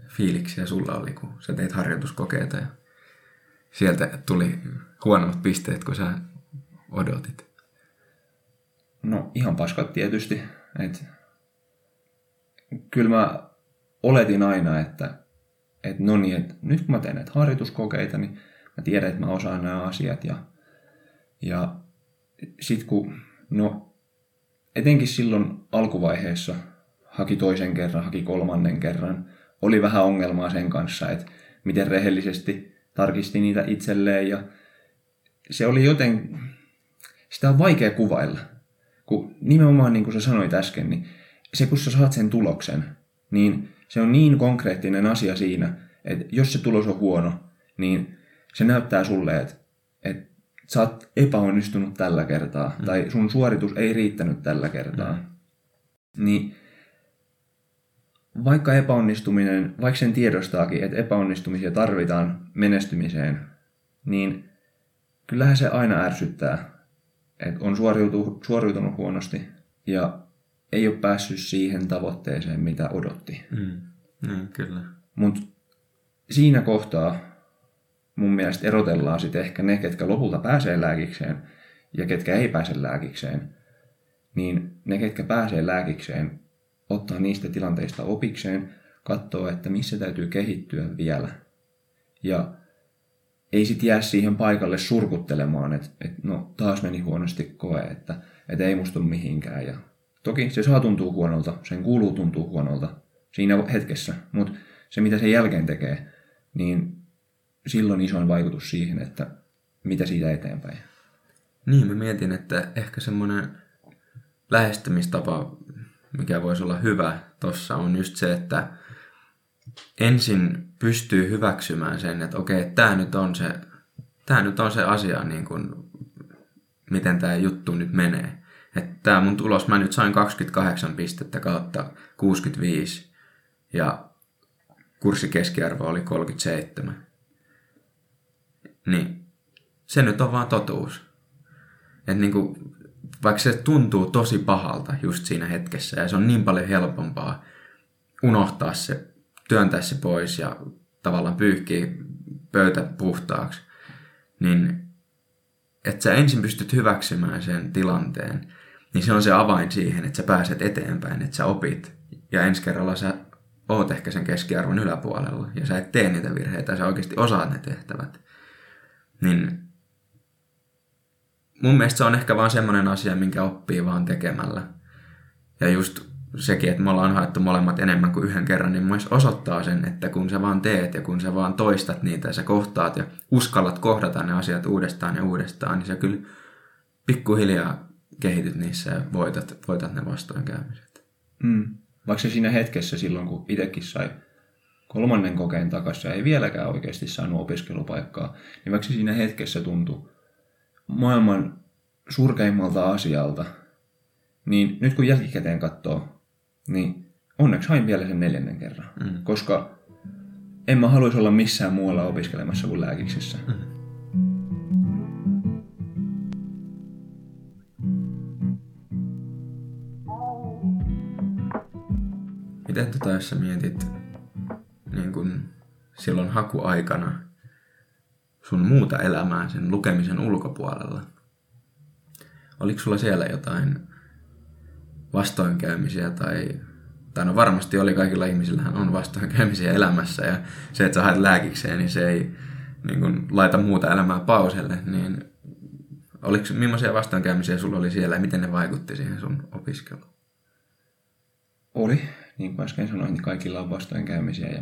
fiiliksiä sulla oli, kun sä teit harjoituskokeita ja sieltä tuli huonommat pisteet kuin sä odotit? No ihan paskat tietysti. Et, kyllä mä oletin aina, että et no niin, että nyt kun mä teen näitä harjoituskokeita, niin mä tiedän, että mä osaan nämä asiat. Ja, ja sit kun, no etenkin silloin alkuvaiheessa haki toisen kerran, haki kolmannen kerran, oli vähän ongelmaa sen kanssa, että miten rehellisesti tarkisti niitä itselleen ja se oli joten, sitä on vaikea kuvailla. Kun nimenomaan niin kuin sä sanoit äsken, niin se kun sä saat sen tuloksen, niin se on niin konkreettinen asia siinä, että jos se tulos on huono, niin se näyttää sulle, että, että sä oot epäonnistunut tällä kertaa, mm. tai sun suoritus ei riittänyt tällä kertaa. Mm. Niin vaikka epäonnistuminen, vaikka sen tiedostaakin, että epäonnistumisia tarvitaan menestymiseen, niin kyllähän se aina ärsyttää, että on suoriutunut huonosti ja ei ole päässyt siihen tavoitteeseen, mitä odotti. Mm. Mm, kyllä. Mutta siinä kohtaa mun mielestä erotellaan sitten ehkä ne, ketkä lopulta pääsee lääkikseen ja ketkä ei pääse lääkikseen. Niin ne, ketkä pääsee lääkikseen, ottaa niistä tilanteista opikseen, katsoo, että missä täytyy kehittyä vielä. Ja ei sitten jää siihen paikalle surkuttelemaan, että, että no taas meni huonosti koe, että, että ei musta mihinkään. Ja toki se saa tuntua huonolta, sen kuuluu tuntua huonolta siinä hetkessä, mutta se mitä sen jälkeen tekee, niin silloin isoin vaikutus siihen, että mitä siitä eteenpäin. Niin, mä mietin, että ehkä semmoinen lähestymistapa, mikä voisi olla hyvä tuossa, on just se, että ensin pystyy hyväksymään sen, että okei, tämä nyt on se, tämä nyt on se asia, niin kuin, miten tämä juttu nyt menee. Että tämä mun tulos, mä nyt sain 28 pistettä kautta 65 ja kurssikeskiarvo oli 37. Niin se nyt on vaan totuus. Että niin kuin, vaikka se tuntuu tosi pahalta just siinä hetkessä ja se on niin paljon helpompaa unohtaa se työntää se pois ja tavallaan pyyhkiä pöytä puhtaaksi, niin että sä ensin pystyt hyväksymään sen tilanteen, niin se on se avain siihen, että sä pääset eteenpäin, että sä opit. Ja ensi kerralla sä oot ehkä sen keskiarvon yläpuolella ja sä et tee niitä virheitä sä oikeasti osaat ne tehtävät. Niin mun mielestä se on ehkä vaan semmoinen asia, minkä oppii vaan tekemällä. Ja just sekin, että me ollaan haettu molemmat enemmän kuin yhden kerran, niin myös osoittaa sen, että kun sä vaan teet ja kun sä vaan toistat niitä ja sä kohtaat ja uskallat kohdata ne asiat uudestaan ja uudestaan, niin sä kyllä pikkuhiljaa kehityt niissä ja voitat, voitat ne vastoinkäymiset. Mm. Vaikka se siinä hetkessä silloin, kun itsekin sai kolmannen kokeen takaisin ja ei vieläkään oikeasti saanut opiskelupaikkaa, niin vaikka se siinä hetkessä tuntui maailman surkeimmalta asialta, niin nyt kun jälkikäteen katsoo, niin onneksi hain vielä sen neljännen kerran, mm. koska en mä haluaisi olla missään muualla opiskelemassa kuin lääkiksessä. Mm. Miten tota, jos sä mietit niin kun silloin hakuaikana sun muuta elämää sen lukemisen ulkopuolella? Oliko sulla siellä jotain vastoinkäymisiä tai, tai no varmasti oli kaikilla ihmisillähän on vastoinkäymisiä elämässä ja se, että sä haet lääkikseen, niin se ei niin kun, laita muuta elämää pauselle, niin oliko, millaisia vastoinkäymisiä sulla oli siellä ja miten ne vaikutti siihen sun opiskeluun? Oli, niin kuin äsken sanoin, niin kaikilla on vastoinkäymisiä ja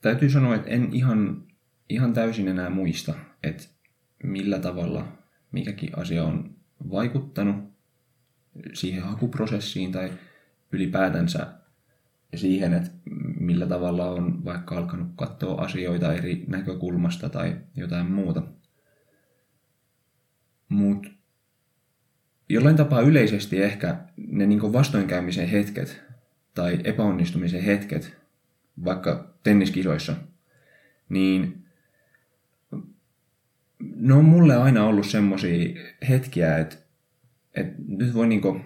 täytyy sanoa, että en ihan, ihan täysin enää muista, että millä tavalla mikäkin asia on vaikuttanut siihen hakuprosessiin tai ylipäätänsä siihen, että millä tavalla on vaikka alkanut katsoa asioita eri näkökulmasta tai jotain muuta. Mutta jollain tapaa yleisesti ehkä ne niin vastoinkäymisen hetket tai epäonnistumisen hetket, vaikka tenniskisoissa, niin ne on mulle aina ollut semmoisia hetkiä, että, että nyt voi niin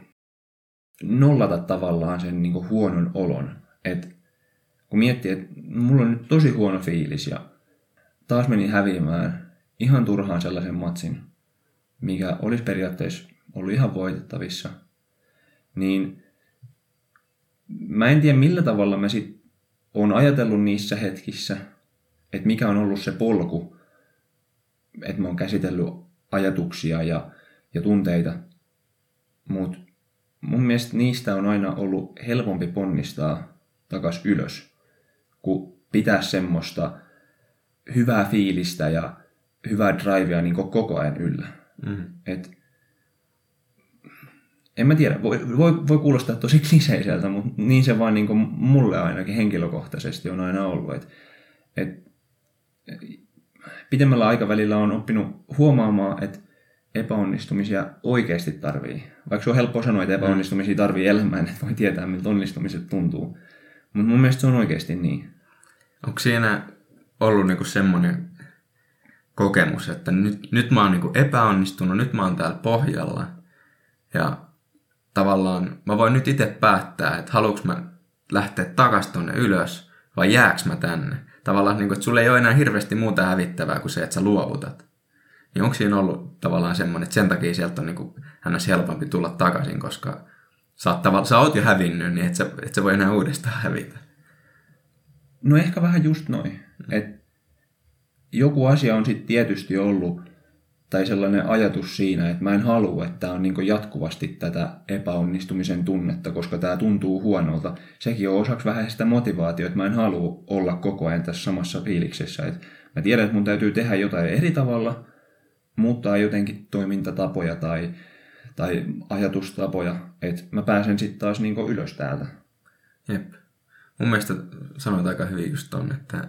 nollata tavallaan sen niin huonon olon. että kun miettii, että mulla on nyt tosi huono fiilis ja taas meni häviämään ihan turhaan sellaisen matsin, mikä olisi periaatteessa ollut ihan voitettavissa, niin mä en tiedä millä tavalla mä sit on ajatellut niissä hetkissä, että mikä on ollut se polku, että mä oon käsitellyt ajatuksia ja, ja tunteita, mutta mun mielestä niistä on aina ollut helpompi ponnistaa takas ylös, kuin pitää semmoista hyvää fiilistä ja hyvää drivea niin koko ajan yllä. Mm. Et en mä tiedä, voi, voi, voi kuulostaa tosi kliseiseltä, mutta niin se vaan niin mulle ainakin henkilökohtaisesti on aina ollut. Et, et, pidemmällä aikavälillä on oppinut huomaamaan, että epäonnistumisia oikeasti tarvii. Vaikka se on helppo sanoa, että epäonnistumisia tarvii elämään, että voi tietää, miltä onnistumiset tuntuu. Mutta mun mielestä se on oikeasti niin. Onko siinä ollut niinku semmoinen kokemus, että nyt, nyt mä oon niinku epäonnistunut, nyt mä oon täällä pohjalla ja tavallaan mä voin nyt itse päättää, että haluuks mä lähteä takaisin tonne ylös vai jääks mä tänne. Tavallaan, niin kuin, että sulle ei ole enää hirveästi muuta hävittävää kuin se, että sä luovutat. Niin onko siinä ollut tavallaan semmoinen, että sen takia sieltä on niin kuin, hännässä helpompi tulla takaisin, koska sä oot, tavalla, sä oot jo hävinnyt, niin et sä, et sä voi enää uudestaan hävitä. No ehkä vähän just noin. Mm. Et joku asia on sitten tietysti ollut tai sellainen ajatus siinä, että mä en halua, että tämä on niin jatkuvasti tätä epäonnistumisen tunnetta, koska tämä tuntuu huonolta. Sekin on osaksi vähän sitä motivaatiota, että mä en halua olla koko ajan tässä samassa fiiliksessä. Että mä tiedän, että mun täytyy tehdä jotain eri tavalla, muuttaa jotenkin toimintatapoja tai, tai ajatustapoja, että mä pääsen sitten taas niin ylös täältä. Jep. Mun mielestä sanoit aika hyvin just ton, että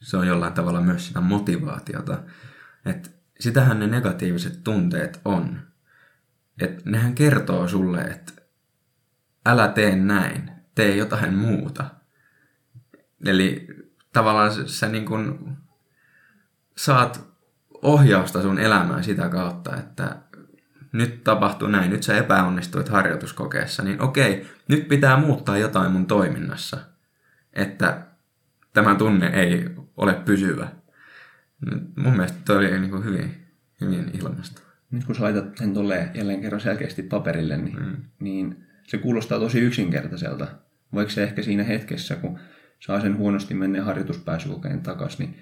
se on jollain tavalla myös sitä motivaatiota. Että sitähän ne negatiiviset tunteet on. Että nehän kertoo sulle, että älä tee näin, tee jotain muuta. Eli tavallaan sä niin kun saat ohjausta sun elämään sitä kautta, että nyt tapahtuu näin, nyt sä epäonnistuit harjoituskokeessa, niin okei, nyt pitää muuttaa jotain mun toiminnassa, että tämä tunne ei ole pysyvä. Mun mielestä toi oli niin kuin hyvin, hyvin ilmasta. Nyt kun sä laitat sen tolle jälleen kerran selkeästi paperille, niin, mm. niin se kuulostaa tosi yksinkertaiselta. Vaikka se ehkä siinä hetkessä, kun saa sen huonosti menneen harjoituspääsykokeen takaisin, niin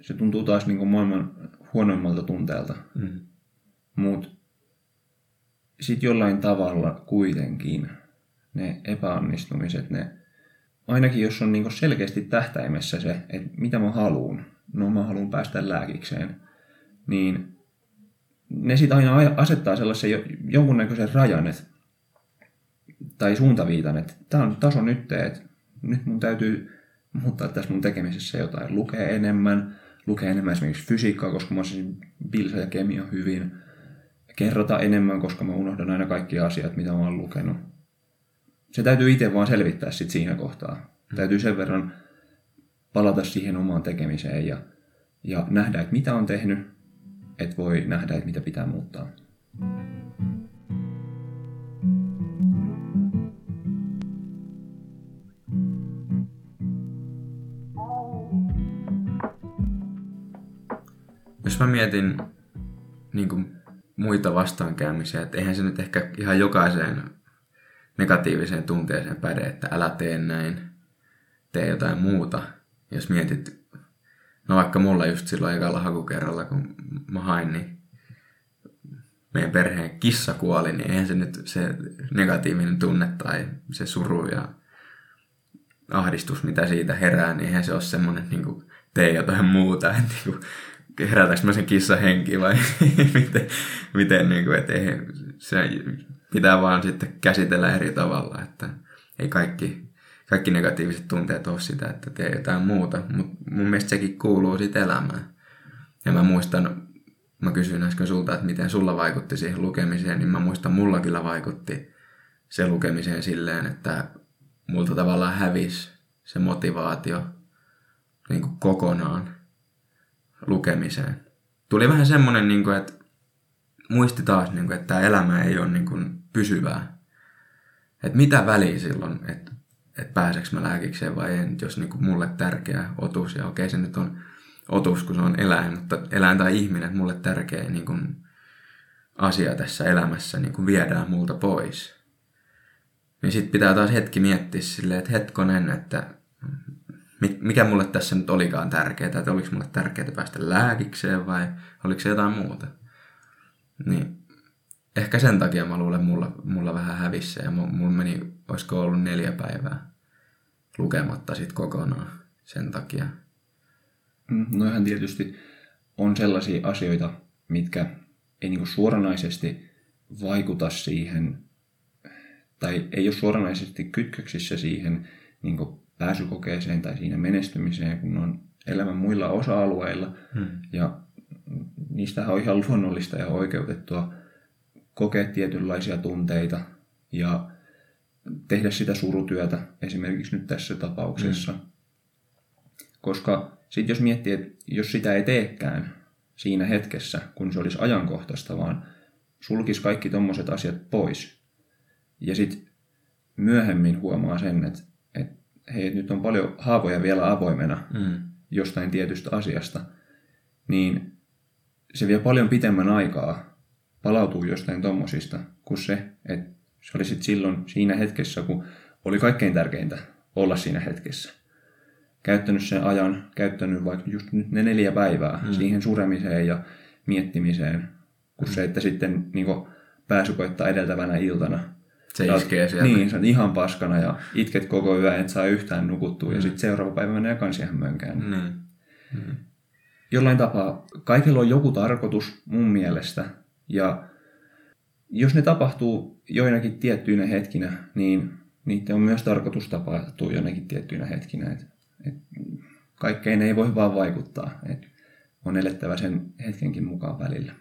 se tuntuu taas niin kuin maailman huonoimmalta tunteelta. Mm. Mutta sitten jollain tavalla kuitenkin ne epäonnistumiset, ne, ainakin jos on niin selkeästi tähtäimessä se, että mitä mä haluan, no mä haluan päästä lääkikseen, niin ne sitten aina asettaa sellaisen jonkunnäköisen rajan, että, tai suuntaviitan, että tämä on taso nyt, että nyt mun täytyy muuttaa tässä mun tekemisessä jotain, lukee enemmän, lukee enemmän esimerkiksi fysiikkaa, koska mä osasin bilsa ja kemia hyvin, kerrota enemmän, koska mä unohdan aina kaikki asiat, mitä mä oon lukenut. Se täytyy itse vaan selvittää sit siinä kohtaa. Mm. Täytyy sen verran palata siihen omaan tekemiseen ja, ja nähdä, että mitä on tehnyt, että voi nähdä, että mitä pitää muuttaa. Jos mä mietin niin kuin muita vastaankäymisiä, että eihän se nyt ehkä ihan jokaiseen negatiiviseen tunteeseen päde, että älä tee näin, tee jotain muuta. Jos mietit, no vaikka mulla just silloin ekalla hakukerralla, kun mä hain, niin meidän perheen kissa kuoli, niin eihän se nyt se negatiivinen tunne tai se suru ja ahdistus, mitä siitä herää, niin eihän se ole semmoinen, niin tee jotain muuta, että niin kuin, herätäks mä sen kissan henki vai miten, miten niin kuin, että ei, se pitää vaan sitten käsitellä eri tavalla, että ei kaikki, kaikki negatiiviset tunteet ole sitä, että tee jotain muuta, mutta mun mielestä sekin kuuluu sitten elämään. Ja mä muistan, mä kysyin äsken sulta, että miten sulla vaikutti siihen lukemiseen, niin mä muistan, mulla kyllä vaikutti se lukemiseen silleen, että multa tavallaan hävisi se motivaatio niin kuin kokonaan lukemiseen. Tuli vähän semmoinen, niin kuin, että muisti taas, niin kuin, että tämä elämä ei ole niin kuin, pysyvää. Että mitä väliä silloin, että, että pääseekö mä lääkikseen vai en, jos niin kuin, mulle tärkeä otus. Ja okei, se nyt on otus, kun se on eläin, mutta eläin tai ihminen, että mulle tärkeä niin kuin, asia tässä elämässä niin kuin viedään multa pois. Niin sitten pitää taas hetki miettiä silleen, että hetkonen, että mikä mulle tässä nyt olikaan tärkeää, että oliko mulle tärkeää päästä lääkikseen vai oliko se jotain muuta. Niin ehkä sen takia mä luulen, mulla, mulla vähän hävissä ja mulla meni, olisiko ollut neljä päivää lukematta sit kokonaan sen takia. Mm, noihän tietysti on sellaisia asioita, mitkä ei niinku suoranaisesti vaikuta siihen, tai ei ole suoranaisesti kytköksissä siihen niinku pääsykokeeseen tai siinä menestymiseen, kun on elämän muilla osa-alueilla. Hmm. Ja niistä on ihan luonnollista ja oikeutettua kokea tietynlaisia tunteita ja tehdä sitä surutyötä, esimerkiksi nyt tässä tapauksessa. Hmm. Koska sitten jos miettii, että jos sitä ei teekään siinä hetkessä, kun se olisi ajankohtaista, vaan sulkisi kaikki tommoset asiat pois. Ja sitten myöhemmin huomaa sen, että hei, nyt on paljon haavoja vielä avoimena mm. jostain tietystä asiasta, niin se vie paljon pitemmän aikaa palautuu jostain tommosista kuin se, että se oli sit silloin siinä hetkessä, kun oli kaikkein tärkeintä olla siinä hetkessä. Käyttänyt sen ajan, käyttänyt vaikka just nyt ne neljä päivää mm. siihen suremiseen ja miettimiseen, kuin mm. se, että sitten niin pääsykoittaa edeltävänä iltana se sä iskee sieltä. Niin, sä oot ihan paskana ja itket koko yön, et saa yhtään nukuttua. Mm. Ja sitten seuraava päivä menee kans ihan mönkään. Mm. Mm. Jollain tapaa kaikilla on joku tarkoitus mun mielestä. Ja jos ne tapahtuu joinakin tiettyinä hetkinä, niin niiden on myös tarkoitus tapahtua joinakin tiettyinä hetkinä. Et, et kaikkeen ei voi vaan vaikuttaa. Et on elettävä sen hetkenkin mukaan välillä.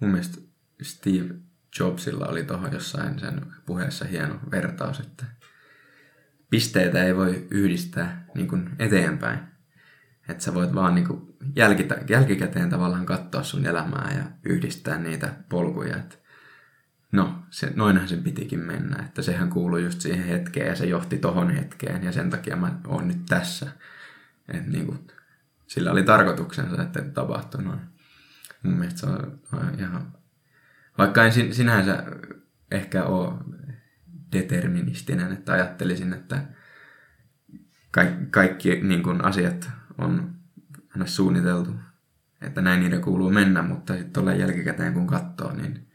Mun mielestä Steve Jobsilla oli tuohon jossain sen puheessa hieno vertaus, että pisteitä ei voi yhdistää niin kuin eteenpäin. Että sä voit vaan niin kuin jälkitä, jälkikäteen tavallaan katsoa sun elämää ja yhdistää niitä polkuja. Että no, se, noinhan sen pitikin mennä. Että sehän kuului just siihen hetkeen ja se johti tohon hetkeen ja sen takia mä oon nyt tässä. Että niin kuin, sillä oli tarkoituksensa, että tapahtui noin. Mun mielestä se on ihan vaikka en sin, sinänsä ehkä ole deterministinen, että ajattelisin, että kaikki, kaikki niin kuin asiat on aina suunniteltu, että näin niiden kuuluu mennä, mutta sitten tuolla jälkikäteen kun katsoo, niin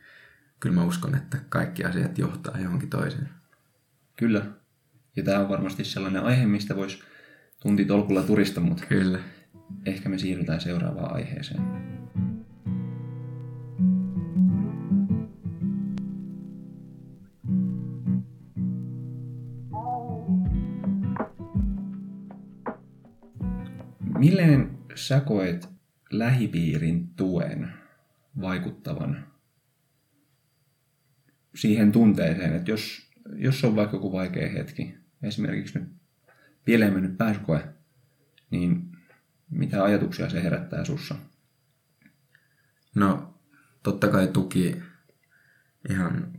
kyllä mä uskon, että kaikki asiat johtaa johonkin toiseen. Kyllä. Ja tämä on varmasti sellainen aihe, mistä voisi tuntitolkulla turista, mutta kyllä. ehkä me siirrytään seuraavaan aiheeseen. Milleen sä koet lähipiirin tuen vaikuttavan siihen tunteeseen, että jos, jos on vaikka joku vaikea hetki, esimerkiksi nyt pieleen mennyt pääsykoe, niin mitä ajatuksia se herättää sussa? No, totta kai tuki ihan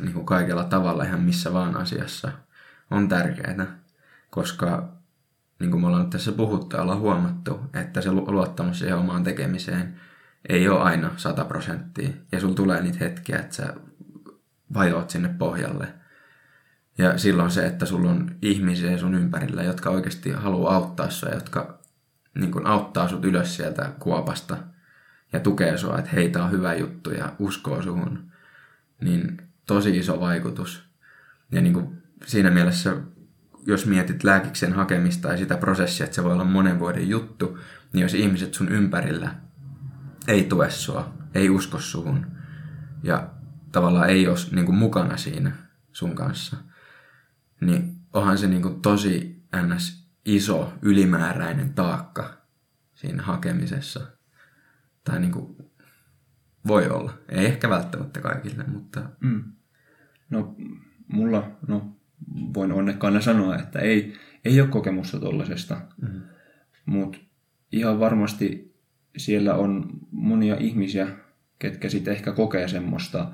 niin kuin kaikella tavalla, ihan missä vaan asiassa on tärkeää, koska niin kuin me ollaan tässä puhuttu ja ollaan huomattu, että se luottamus siihen omaan tekemiseen ei ole aina 100 prosenttia. Ja sulla tulee niitä hetkiä, että sä vajoat sinne pohjalle. Ja silloin se, että sulla on ihmisiä sun ympärillä, jotka oikeasti haluaa auttaa sua, jotka niin kuin auttaa sut ylös sieltä kuopasta ja tukee sua, että hei, tää on hyvä juttu ja uskoo suhun, niin tosi iso vaikutus. Ja niin kuin siinä mielessä, jos mietit lääkiksen hakemista ja sitä prosessia, että se voi olla monen vuoden juttu, niin jos ihmiset sun ympärillä ei tue sua, ei usko suhun ja tavallaan ei ole niin kuin mukana siinä sun kanssa, niin onhan se niin kuin tosi ns. iso ylimääräinen taakka siinä hakemisessa. Tai niin kuin voi olla. Ei ehkä välttämättä kaikille, mutta... Mm. No, mulla, no, voin onnekkaana sanoa, että ei, ei ole kokemusta tollasesta. Mm. Mutta ihan varmasti siellä on monia ihmisiä, ketkä sitten ehkä kokee semmoista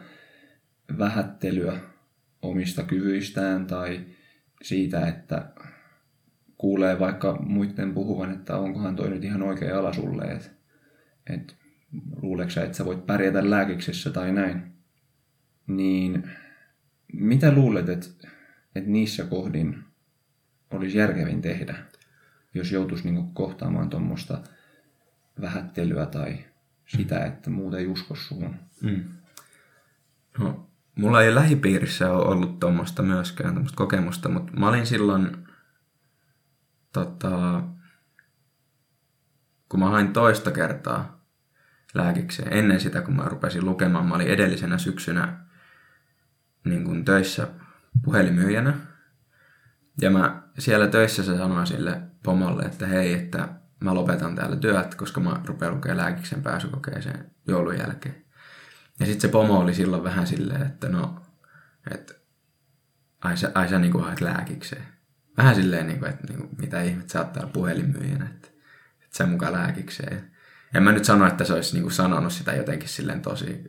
vähättelyä omista kyvyistään tai siitä, että kuulee vaikka muiden puhuvan, että onkohan toi nyt ihan oikea ala sulle, että et, luuleeko että sä voit pärjätä lääkiksessä tai näin. Niin mitä luulet, että, että niissä kohdin olisi järkevin tehdä, jos joutuisi niinku kohtaamaan tuommoista vähättelyä tai sitä, että muuta ei usko suhun? Mm. No, mulla ei lähipiirissä ole ollut tuommoista myöskään, tuommoista kokemusta, mutta mä olin silloin, tota, kun mä hain toista kertaa lääkikseen, ennen sitä kun mä rupesin lukemaan, mä olin edellisenä syksynä niin kuin töissä puhelimyyjänä. Ja mä siellä töissä se sanoin sille pomolle, että hei, että mä lopetan täällä työt, koska mä rupean lukemaan lääkiksen pääsykokeeseen joulun jälkeen. Ja sitten se pomo oli silloin vähän silleen, että no, että ai sä, ai sä niinku haet lääkikseen. Vähän silleen, niinku, että niinku, mitä ihmet sä oot täällä puhelinmyyjänä, että, että sä mukaan lääkikseen. En mä nyt sano, että se olisi niinku sanonut sitä jotenkin silleen tosi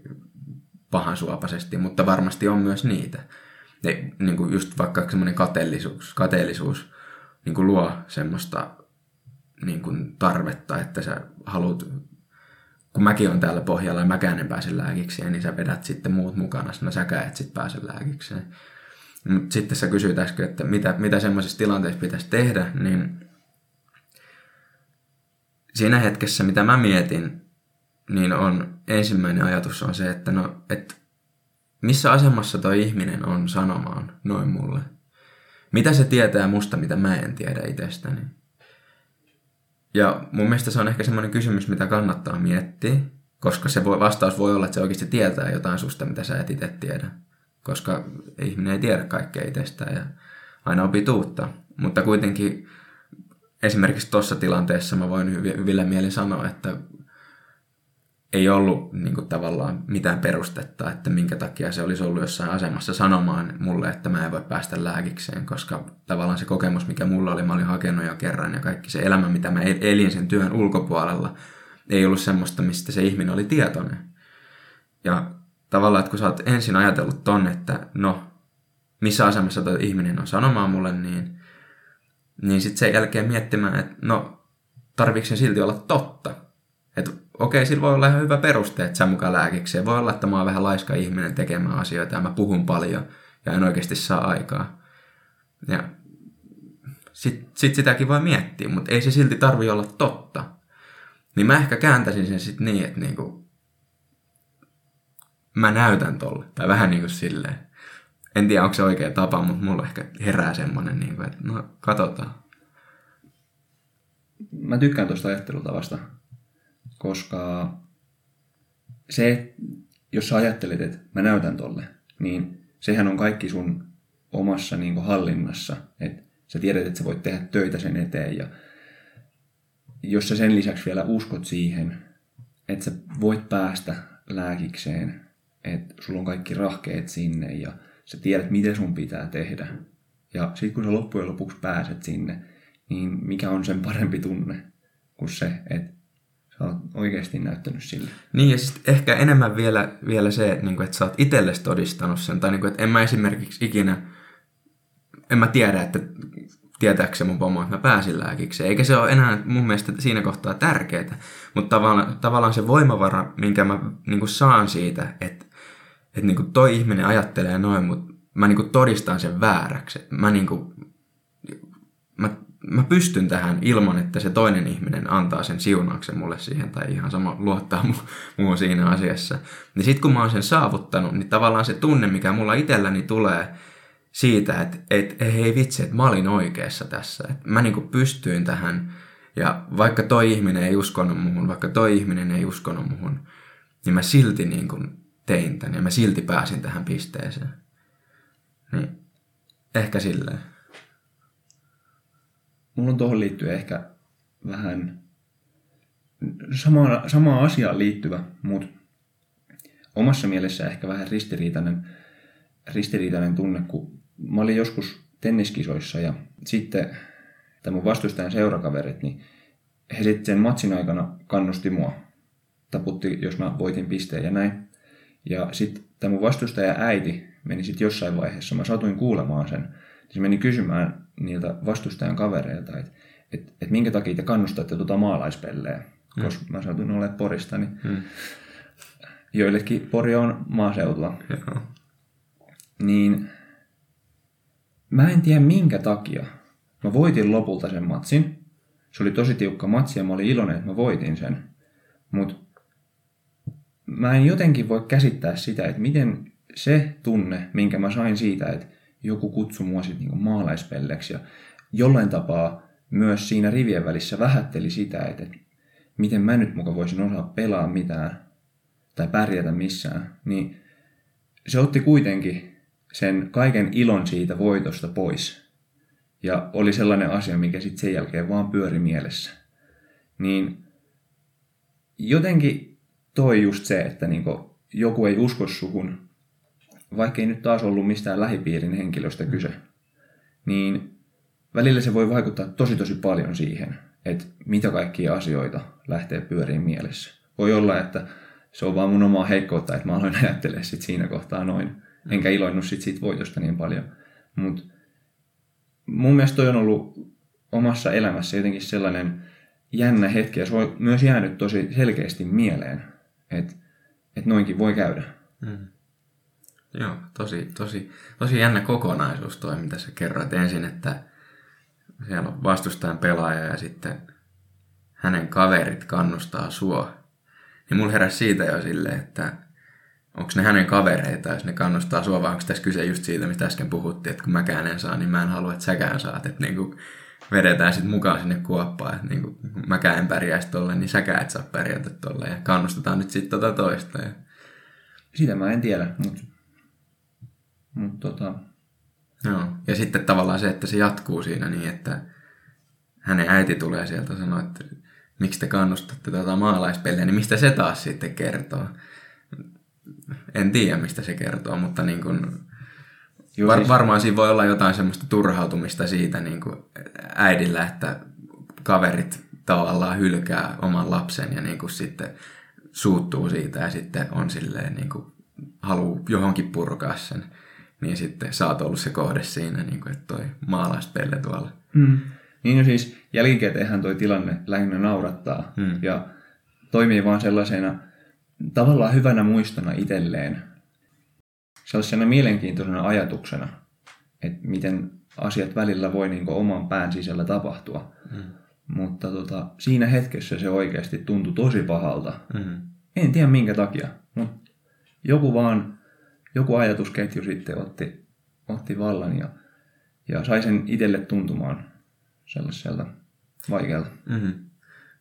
pahan suopaisesti, mutta varmasti on myös niitä. Ja niin kuin just vaikka semmoinen kateellisuus, kateellisuus niin kuin luo semmoista niin kuin tarvetta, että sä haluat, kun mäkin on täällä pohjalla ja mäkään en pääse lääkikseen, niin sä vedät sitten muut mukana, no säkään et sitten pääse lääkikseen. Mutta sitten sä kysyit äsken, että mitä, mitä semmoisessa tilanteessa pitäisi tehdä, niin siinä hetkessä, mitä mä mietin, niin on ensimmäinen ajatus on se, että no, et missä asemassa toi ihminen on sanomaan noin mulle? Mitä se tietää musta, mitä mä en tiedä itsestäni? Ja mun mielestä se on ehkä semmoinen kysymys, mitä kannattaa miettiä, koska se voi, vastaus voi olla, että se oikeasti tietää jotain susta, mitä sä et itse tiedä. Koska ihminen ei tiedä kaikkea itsestään ja aina opit uutta. Mutta kuitenkin esimerkiksi tuossa tilanteessa mä voin hyvillä mielin sanoa, että ei ollut niin kuin, tavallaan mitään perustetta, että minkä takia se olisi ollut jossain asemassa sanomaan mulle, että mä en voi päästä lääkikseen, koska tavallaan se kokemus, mikä mulla oli, mä olin hakenut jo kerran ja kaikki se elämä, mitä mä elin sen työn ulkopuolella, ei ollut semmoista, mistä se ihminen oli tietoinen. Ja tavallaan, että kun sä oot ensin ajatellut ton, että no, missä asemassa tuo ihminen on sanomaan mulle, niin, niin sitten sen jälkeen miettimään, että no, tarviiko se silti olla totta? Että okei, sillä voi olla ihan hyvä peruste, että sä mukaan lääkikseen. Voi olla, että mä oon vähän laiska ihminen tekemään asioita ja mä puhun paljon ja en oikeasti saa aikaa. Ja sit, sit sitäkin voi miettiä, mutta ei se silti tarvi olla totta. Niin mä ehkä kääntäisin sen sitten niin, että niinku, mä näytän tolle. Tai vähän niin kuin silleen. En tiedä, onko se oikea tapa, mutta mulla ehkä herää semmonen, niin kuin, että no, katsotaan. Mä tykkään tuosta ajattelutavasta koska se, jos sä ajattelet, että mä näytän tolle, niin sehän on kaikki sun omassa niin hallinnassa. Että sä tiedät, että sä voit tehdä töitä sen eteen ja jos sä sen lisäksi vielä uskot siihen, että sä voit päästä lääkikseen, että sulla on kaikki rahkeet sinne ja sä tiedät, miten sun pitää tehdä. Ja sitten kun sä loppujen lopuksi pääset sinne, niin mikä on sen parempi tunne kuin se, että sä oot oikeasti näyttänyt sille. Niin ja sitten ehkä enemmän vielä, vielä se, niin kuin, että sä oot itsellesi todistanut sen. Tai niin kuin, että en mä esimerkiksi ikinä, en mä tiedä, että tietääkseni mun pomo, että mä pääsin lääkikseen. Eikä se ole enää mun mielestä siinä kohtaa tärkeää, mutta tavallaan, tavallaan se voimavara, minkä mä niin kuin saan siitä, että, että niin kuin toi ihminen ajattelee noin, mutta mä niin kuin todistan sen vääräksi. Mä, niin kuin, mä, mä pystyn tähän ilman, että se toinen ihminen antaa sen siunauksen mulle siihen tai ihan sama luottaa mu, muuhun siinä asiassa. Niin sit kun mä oon sen saavuttanut, niin tavallaan se tunne, mikä mulla itselläni tulee – siitä, että et, hei vitsi, että mä olin oikeassa tässä. Että mä niinku pystyin tähän. Ja vaikka toi ihminen ei uskonut muhun, vaikka toi ihminen ei uskonut muhun, niin mä silti niinku tein tämän ja mä silti pääsin tähän pisteeseen. Niin ehkä silleen. Mulla on tuohon liittyen ehkä vähän sama, samaan asiaan liittyvä, mutta omassa mielessä ehkä vähän ristiriitainen, ristiriitainen tunne, kun mä olin joskus tenniskisoissa ja sitten tämä mun vastustajan seurakaverit, niin he sitten sen matsin aikana kannusti mua. Taputti, jos mä voitin pisteen ja näin. Ja sitten tämä mun vastustaja äiti meni sitten jossain vaiheessa, mä satuin kuulemaan sen, niin se meni kysymään niiltä vastustajan kavereilta, että et, et minkä takia te kannustatte tuota maalaispelleä, mm. koska mä satuin olla Porista, niin mm. joillekin Pori on maaseutua. Joo. Niin Mä en tiedä minkä takia. Mä voitin lopulta sen matsin. Se oli tosi tiukka matsi ja mä olin iloinen, että mä voitin sen. Mutta mä en jotenkin voi käsittää sitä, että miten se tunne, minkä mä sain siitä, että joku kutsui mua sitten niinku maalaispelleksi ja jollain tapaa myös siinä rivien välissä vähätteli sitä, että, että miten mä nyt muka voisin osaa pelaa mitään tai pärjätä missään, niin se otti kuitenkin sen kaiken ilon siitä voitosta pois. Ja oli sellainen asia, mikä sitten sen jälkeen vaan pyöri mielessä. Niin jotenkin toi just se, että niinku joku ei usko suhun, vaikka ei nyt taas ollut mistään lähipiirin henkilöstä kyse, niin välillä se voi vaikuttaa tosi tosi paljon siihen, että mitä kaikkia asioita lähtee pyöriin mielessä. Voi olla, että se on vaan mun omaa heikkoutta, että mä aloin ajattelemaan sit siinä kohtaa noin enkä iloinnut sit siitä voitosta niin paljon. Mutta mun mielestä toi on ollut omassa elämässä jotenkin sellainen jännä hetki, ja se on myös jäänyt tosi selkeästi mieleen, että et noinkin voi käydä. Mm. Joo, tosi, tosi, tosi jännä kokonaisuus toi, mitä sä kerroit ensin, että siellä on vastustajan pelaaja ja sitten hänen kaverit kannustaa sua. Niin mulla heräsi siitä jo silleen, että onko ne hänen kavereita, jos ne kannustaa sua, vai onko tässä kyse just siitä, mistä äsken puhuttiin, että kun mäkään en saa, niin mä en halua, että säkään saat. Että niin kuin vedetään sitten mukaan sinne kuoppaan, että niin kuin mäkään en pärjäisi tolle, niin säkään et saa pärjätä tolle. Ja kannustetaan nyt sitten tota toista. Ja... Sitä mä en tiedä, mutta mut tota... Joo. Ja sitten tavallaan se, että se jatkuu siinä niin, että hänen äiti tulee sieltä ja sanoo, että miksi te kannustatte tuota maalaispeliä, niin mistä se taas sitten kertoo en tiedä, mistä se kertoo, mutta niin kuin, var, siis- varmaan siinä voi olla jotain semmoista turhautumista siitä niin kuin äidillä, että kaverit tavallaan hylkää oman lapsen ja niin kuin sitten suuttuu siitä ja sitten on silleen niin kuin haluaa johonkin purkaa sen. Niin sitten sä oot ollut se kohde siinä, niin kuin, että toi maalaispelle tuolla. Mm. Niin no siis jälkikäteenhän toi tilanne lähinnä naurattaa mm. ja toimii vaan sellaisena tavallaan hyvänä muistona itselleen, sellaisena mielenkiintoisena ajatuksena, että miten asiat välillä voi niin oman pään sisällä tapahtua. Mm. Mutta tota, siinä hetkessä se oikeasti tuntui tosi pahalta. Mm. En tiedä minkä takia, mutta joku vaan, joku ajatusketju sitten otti, otti vallan ja, ja sai sen itselle tuntumaan sellaiselta vaikealta. Mm-hmm.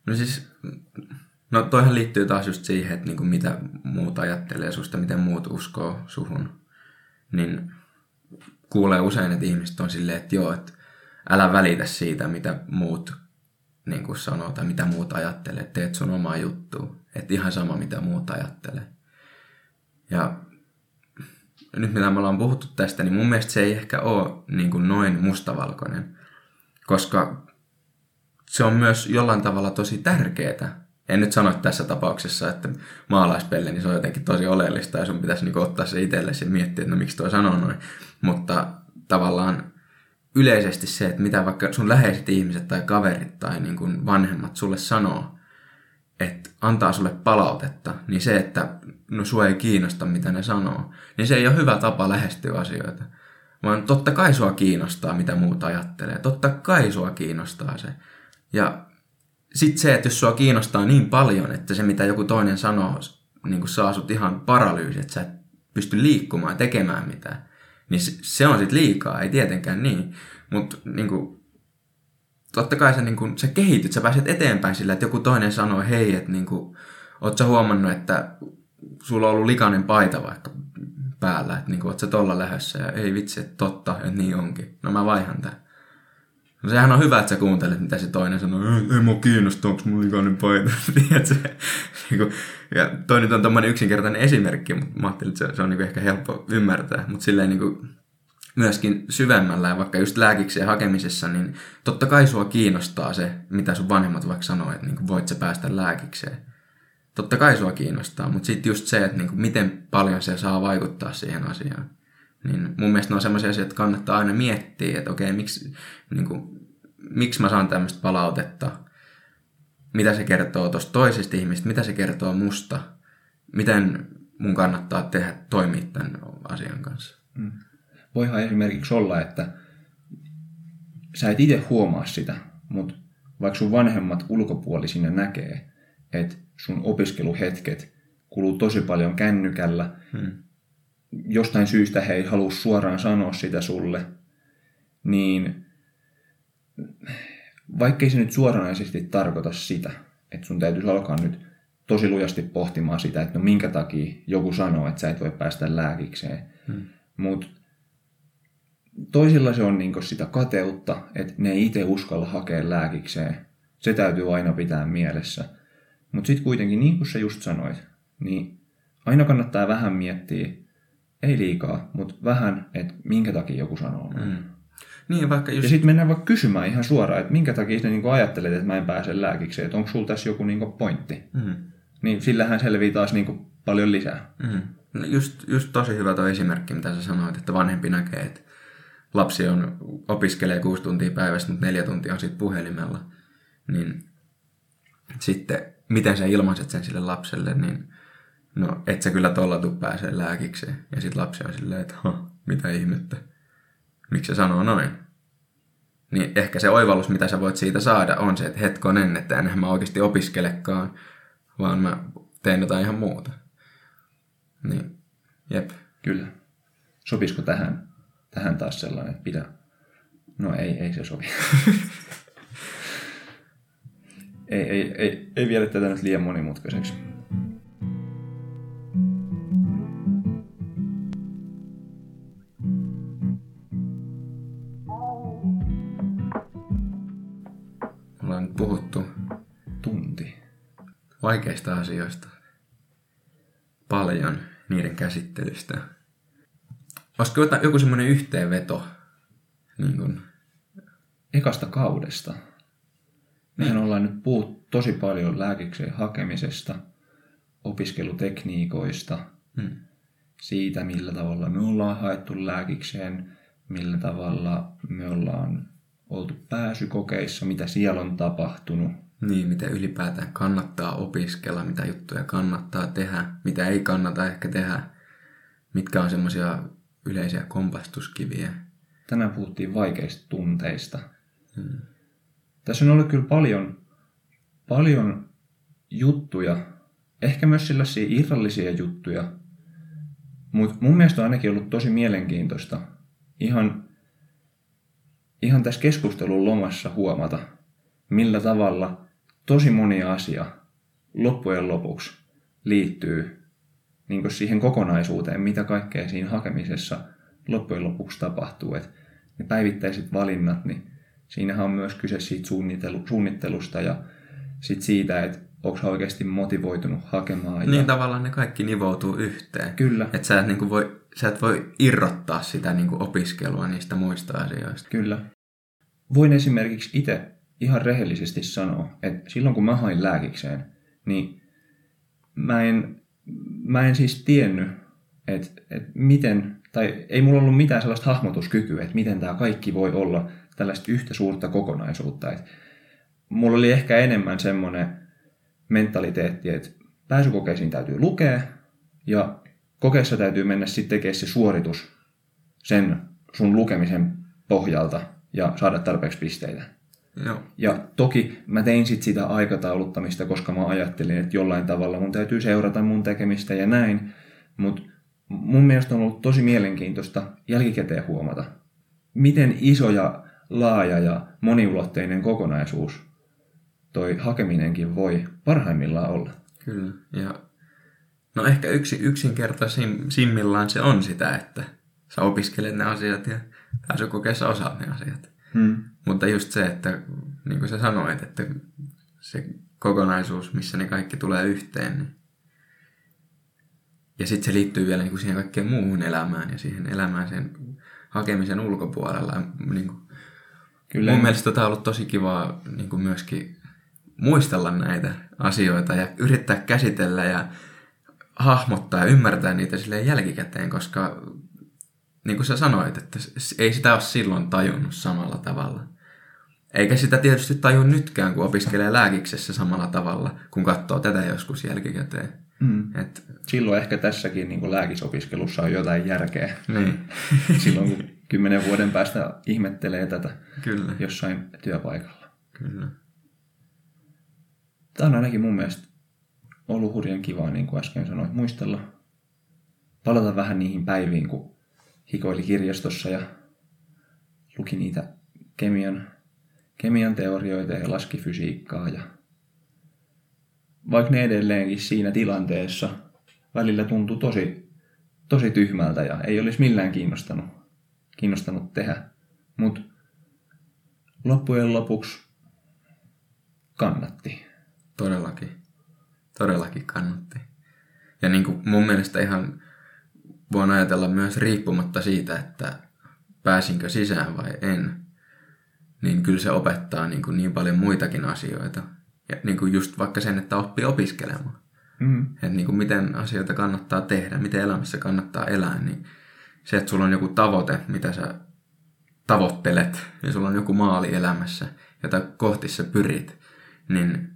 No siis No toihan liittyy taas just siihen, että niinku mitä muut ajattelee susta, miten muut uskoo suhun. Niin kuulee usein, että ihmiset on silleen, että joo, että älä välitä siitä, mitä muut niin kuin sanoo tai mitä muut ajattelee. Teet sun omaa juttua. Että ihan sama, mitä muut ajattelee. Ja nyt mitä me ollaan puhuttu tästä, niin mun mielestä se ei ehkä ole niin kuin noin mustavalkoinen. Koska se on myös jollain tavalla tosi tärkeää en nyt sano tässä tapauksessa, että maalaispelle, niin se on jotenkin tosi oleellista ja sun pitäisi niin ottaa se itsellesi ja miettiä, että no miksi tuo sanoo noin. Mutta tavallaan yleisesti se, että mitä vaikka sun läheiset ihmiset tai kaverit tai niin kuin vanhemmat sulle sanoo, että antaa sulle palautetta, niin se, että no sua ei kiinnosta, mitä ne sanoo, niin se ei ole hyvä tapa lähestyä asioita. Vaan totta kai sua kiinnostaa, mitä muut ajattelee. Totta kai sua kiinnostaa se. Ja sitten se, että jos sua kiinnostaa niin paljon, että se mitä joku toinen sanoo, niin kuin saa sut ihan paralyysi, että sä et pysty liikkumaan tekemään mitään, niin se on sitten liikaa, ei tietenkään niin. Mutta niin totta kai sä, niin kuin, sä kehityt, sä pääset eteenpäin sillä, että joku toinen sanoo, hei, että niin kuin, oot sä huomannut, että sulla on ollut likainen paita vaikka päällä, että niin kuin, oot sä tolla lähdössä ja ei vitsi, että totta, että niin onkin. No mä vaihan tämän. No sehän on hyvä, että sä kuuntelet, mitä se toinen sanoo. Ei, ei mua kiinnosta, onko mulla likainen paita. Niinku, ja toi nyt on tommonen yksinkertainen esimerkki, mutta mä ajattelin, että se, se on niinku ehkä helppo ymmärtää. Mutta silleen niinku, myöskin syvemmällä ja vaikka just lääkikseen hakemisessa, niin totta kai sua kiinnostaa se, mitä sun vanhemmat vaikka sanoo, että niin voit sä päästä lääkikseen. Totta kai sua kiinnostaa, mutta sitten just se, että niin kuin, miten paljon se saa vaikuttaa siihen asiaan. Niin mun mielestä ne on sellaisia asioita, että kannattaa aina miettiä, että okei, miksi, niin kuin, miksi mä saan tämmöistä palautetta, mitä se kertoo tuosta toisesta ihmistä, mitä se kertoo musta, miten mun kannattaa tehdä, toimia tämän asian kanssa. Mm voihan esimerkiksi olla, että sä et itse huomaa sitä, mutta vaikka sun vanhemmat ulkopuolisina näkee, että sun opiskeluhetket kuluu tosi paljon kännykällä, hmm. jostain syystä he ei halua suoraan sanoa sitä sulle, niin vaikkei se nyt suoranaisesti tarkoita sitä, että sun täytyisi alkaa nyt tosi lujasti pohtimaan sitä, että no minkä takia joku sanoo, että sä et voi päästä lääkikseen. Hmm. Mutta toisilla se on niin sitä kateutta, että ne ei itse uskalla hakea lääkikseen. Se täytyy aina pitää mielessä. Mutta sitten kuitenkin, niin kuin sä just sanoit, niin aina kannattaa vähän miettiä, ei liikaa, mutta vähän, että minkä takia joku sanoo Mm. Niin, vaikka just... Ja sitten mennään vaikka kysymään ihan suoraan, että minkä takia sä niinku ajattelet, että mä en pääse lääkikseen, että onko sulla tässä joku niinku pointti. Mm. Niin sillähän selvii taas niinku paljon lisää. Mm. No just, just tosi hyvä tuo esimerkki, mitä sä sanoit, että vanhempi näkee, että lapsi on, opiskelee kuusi tuntia päivässä, mutta neljä tuntia on sitten puhelimella, niin sitten miten sä ilmaiset sen sille lapselle, niin no et sä kyllä tolla tuu pääsee lääkikseen. Ja sitten lapsi on silleen, että mitä ihmettä, miksi se sanoo noin. Niin ehkä se oivallus, mitä sä voit siitä saada, on se, että hetkonen, että enhän mä oikeasti opiskelekaan, vaan mä teen jotain ihan muuta. Niin, jep. Kyllä. Sopisiko tähän tähän taas sellainen, että pidä. No ei, ei se sovi. ei, ei, ei, ei viedä tätä nyt liian monimutkaiseksi. Ollaan nyt puhuttu tunti vaikeista asioista. Paljon niiden käsittelystä Olisiko joku semmoinen yhteenveto? Niin kun... Ekasta kaudesta. Mehän niin. ollaan nyt puhuttu tosi paljon lääkikseen hakemisesta, opiskelutekniikoista, hmm. siitä millä tavalla me ollaan haettu lääkikseen, millä tavalla me ollaan oltu pääsykokeissa, mitä siellä on tapahtunut. Niin, mitä ylipäätään kannattaa opiskella, mitä juttuja kannattaa tehdä, mitä ei kannata ehkä tehdä, mitkä on semmoisia yleisiä kompastuskiviä. Tänään puhuttiin vaikeista tunteista. Hmm. Tässä on ollut kyllä paljon, paljon juttuja, ehkä myös sellaisia irrallisia juttuja, mutta mun mielestä on ainakin ollut tosi mielenkiintoista ihan, ihan tässä keskustelun lomassa huomata, millä tavalla tosi moni asia loppujen lopuksi liittyy niin siihen kokonaisuuteen, mitä kaikkea siinä hakemisessa loppujen lopuksi tapahtuu. Et ne päivittäiset valinnat, niin siinähän on myös kyse siitä suunnittelusta ja sit siitä, että onko oikeasti motivoitunut hakemaan. Niin ja... tavallaan ne kaikki nivoutuu yhteen. Kyllä. Että sä et, niin voi, sä et voi irrottaa sitä niin kuin opiskelua niistä muista asioista. Kyllä. Voin esimerkiksi itse ihan rehellisesti sanoa, että silloin kun mä hain lääkikseen, niin mä en mä en siis tiennyt, että, että miten tai ei mulla ollut mitään sellaista hahmotuskykyä, että miten tämä kaikki voi olla tällaista yhtä suurta kokonaisuutta. Et mulla oli ehkä enemmän semmoinen mentaliteetti, että pääsykokeisiin täytyy lukea ja kokeessa täytyy mennä sitten tekemään se suoritus sen sun lukemisen pohjalta ja saada tarpeeksi pisteitä. Joo. Ja toki mä tein sit sitä aikatauluttamista, koska mä ajattelin, että jollain tavalla mun täytyy seurata mun tekemistä ja näin. Mutta mun mielestä on ollut tosi mielenkiintoista jälkikäteen huomata, miten iso ja laaja ja moniulotteinen kokonaisuus toi hakeminenkin voi parhaimmillaan olla. Kyllä. Ja no ehkä yksi, yksinkertaisimmillaan se on sitä, että sä opiskelet ne asiat ja pääsykokeessa osaat ne asiat. Hmm. Mutta just se, että niin kuin sä sanoit, että se kokonaisuus, missä ne kaikki tulee yhteen, niin ja sitten se liittyy vielä niin kuin siihen kaikkeen muuhun elämään ja siihen elämään sen hakemisen ulkopuolella. Niin kuin, Kyllä. Mun mielestä tämä on ollut tosi kivaa niin kuin myöskin muistella näitä asioita ja yrittää käsitellä ja hahmottaa ja ymmärtää niitä silleen jälkikäteen, koska niin kuin sä sanoit, että ei sitä ole silloin tajunnut samalla tavalla. Eikä sitä tietysti taju nytkään, kun opiskelee lääkiksessä samalla tavalla, kun katsoo tätä joskus jälkikäteen. Mm. Et... Silloin ehkä tässäkin niin lääkisopiskelussa on jotain järkeä. Niin. Silloin kun kymmenen vuoden päästä ihmettelee tätä Kyllä. jossain työpaikalla. Kyllä. Tämä on ainakin mun mielestä ollut hurjan kivaa, niin kuin äsken sanoin, muistella. Palata vähän niihin päiviin, kun hikoili kirjastossa ja luki niitä kemian, kemian teorioita ja laski fysiikkaa. Ja vaikka ne edelleenkin siinä tilanteessa välillä tuntui tosi, tosi tyhmältä ja ei olisi millään kiinnostanut, kiinnostanut tehdä. Mutta loppujen lopuksi kannatti. Todellakin. Todellakin kannatti. Ja niin kuin mun mielestä ihan voin ajatella myös riippumatta siitä, että pääsinkö sisään vai en, niin kyllä se opettaa niin, kuin niin paljon muitakin asioita. Ja niin kuin just vaikka sen, että oppii opiskelemaan. Mm. Että niin kuin miten asioita kannattaa tehdä, miten elämässä kannattaa elää, niin se, että sulla on joku tavoite, mitä sä tavoittelet, ja sulla on joku maali elämässä, jota kohti sä pyrit, niin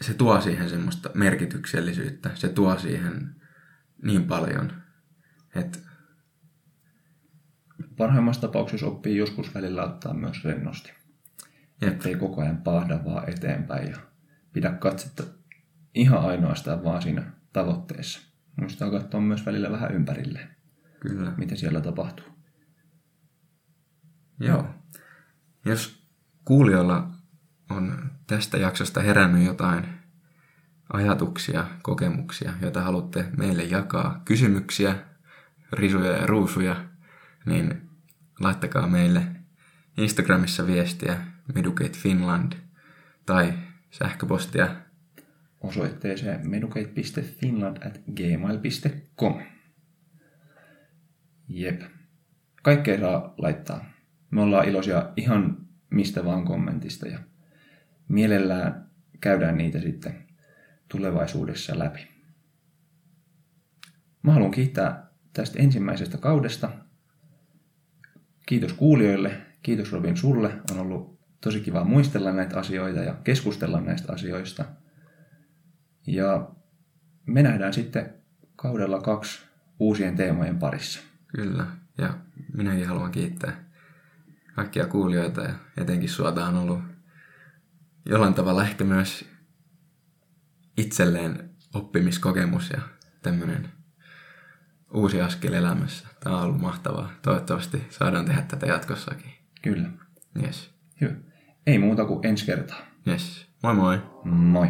se tuo siihen semmoista merkityksellisyyttä, se tuo siihen niin paljon, että parhaimmassa tapauksessa oppii joskus välillä ottaa myös rennosti. Jep. Ei koko ajan pahda vaan eteenpäin ja pidä katsetta ihan ainoastaan vaan siinä tavoitteessa. Muistaa katsoa myös välillä vähän ympärille, Kyllä. mitä siellä tapahtuu. Joo. Jos kuulijoilla on tästä jaksosta herännyt jotain ajatuksia, kokemuksia, joita haluatte meille jakaa, kysymyksiä, risuja ja ruusuja, niin laittakaa meille Instagramissa viestiä Medukate Finland tai sähköpostia osoitteeseen medukate.finland at gmail.com. Jep. Kaikkea saa laittaa. Me ollaan iloisia ihan mistä vaan kommentista ja mielellään käydään niitä sitten tulevaisuudessa läpi. Mä haluan kiittää tästä ensimmäisestä kaudesta. Kiitos kuulijoille, kiitos Robin sulle. On ollut tosi kiva muistella näitä asioita ja keskustella näistä asioista. Ja me nähdään sitten kaudella kaksi uusien teemojen parissa. Kyllä, ja minäkin haluan kiittää kaikkia kuulijoita ja etenkin suota on ollut jollain tavalla ehkä myös itselleen oppimiskokemus ja tämmöinen uusi askel elämässä. Tämä on ollut mahtavaa. Toivottavasti saadaan tehdä tätä jatkossakin. Kyllä. Yes. Hyvä. Ei muuta kuin ensi kertaa. Yes. Moi moi. Moi.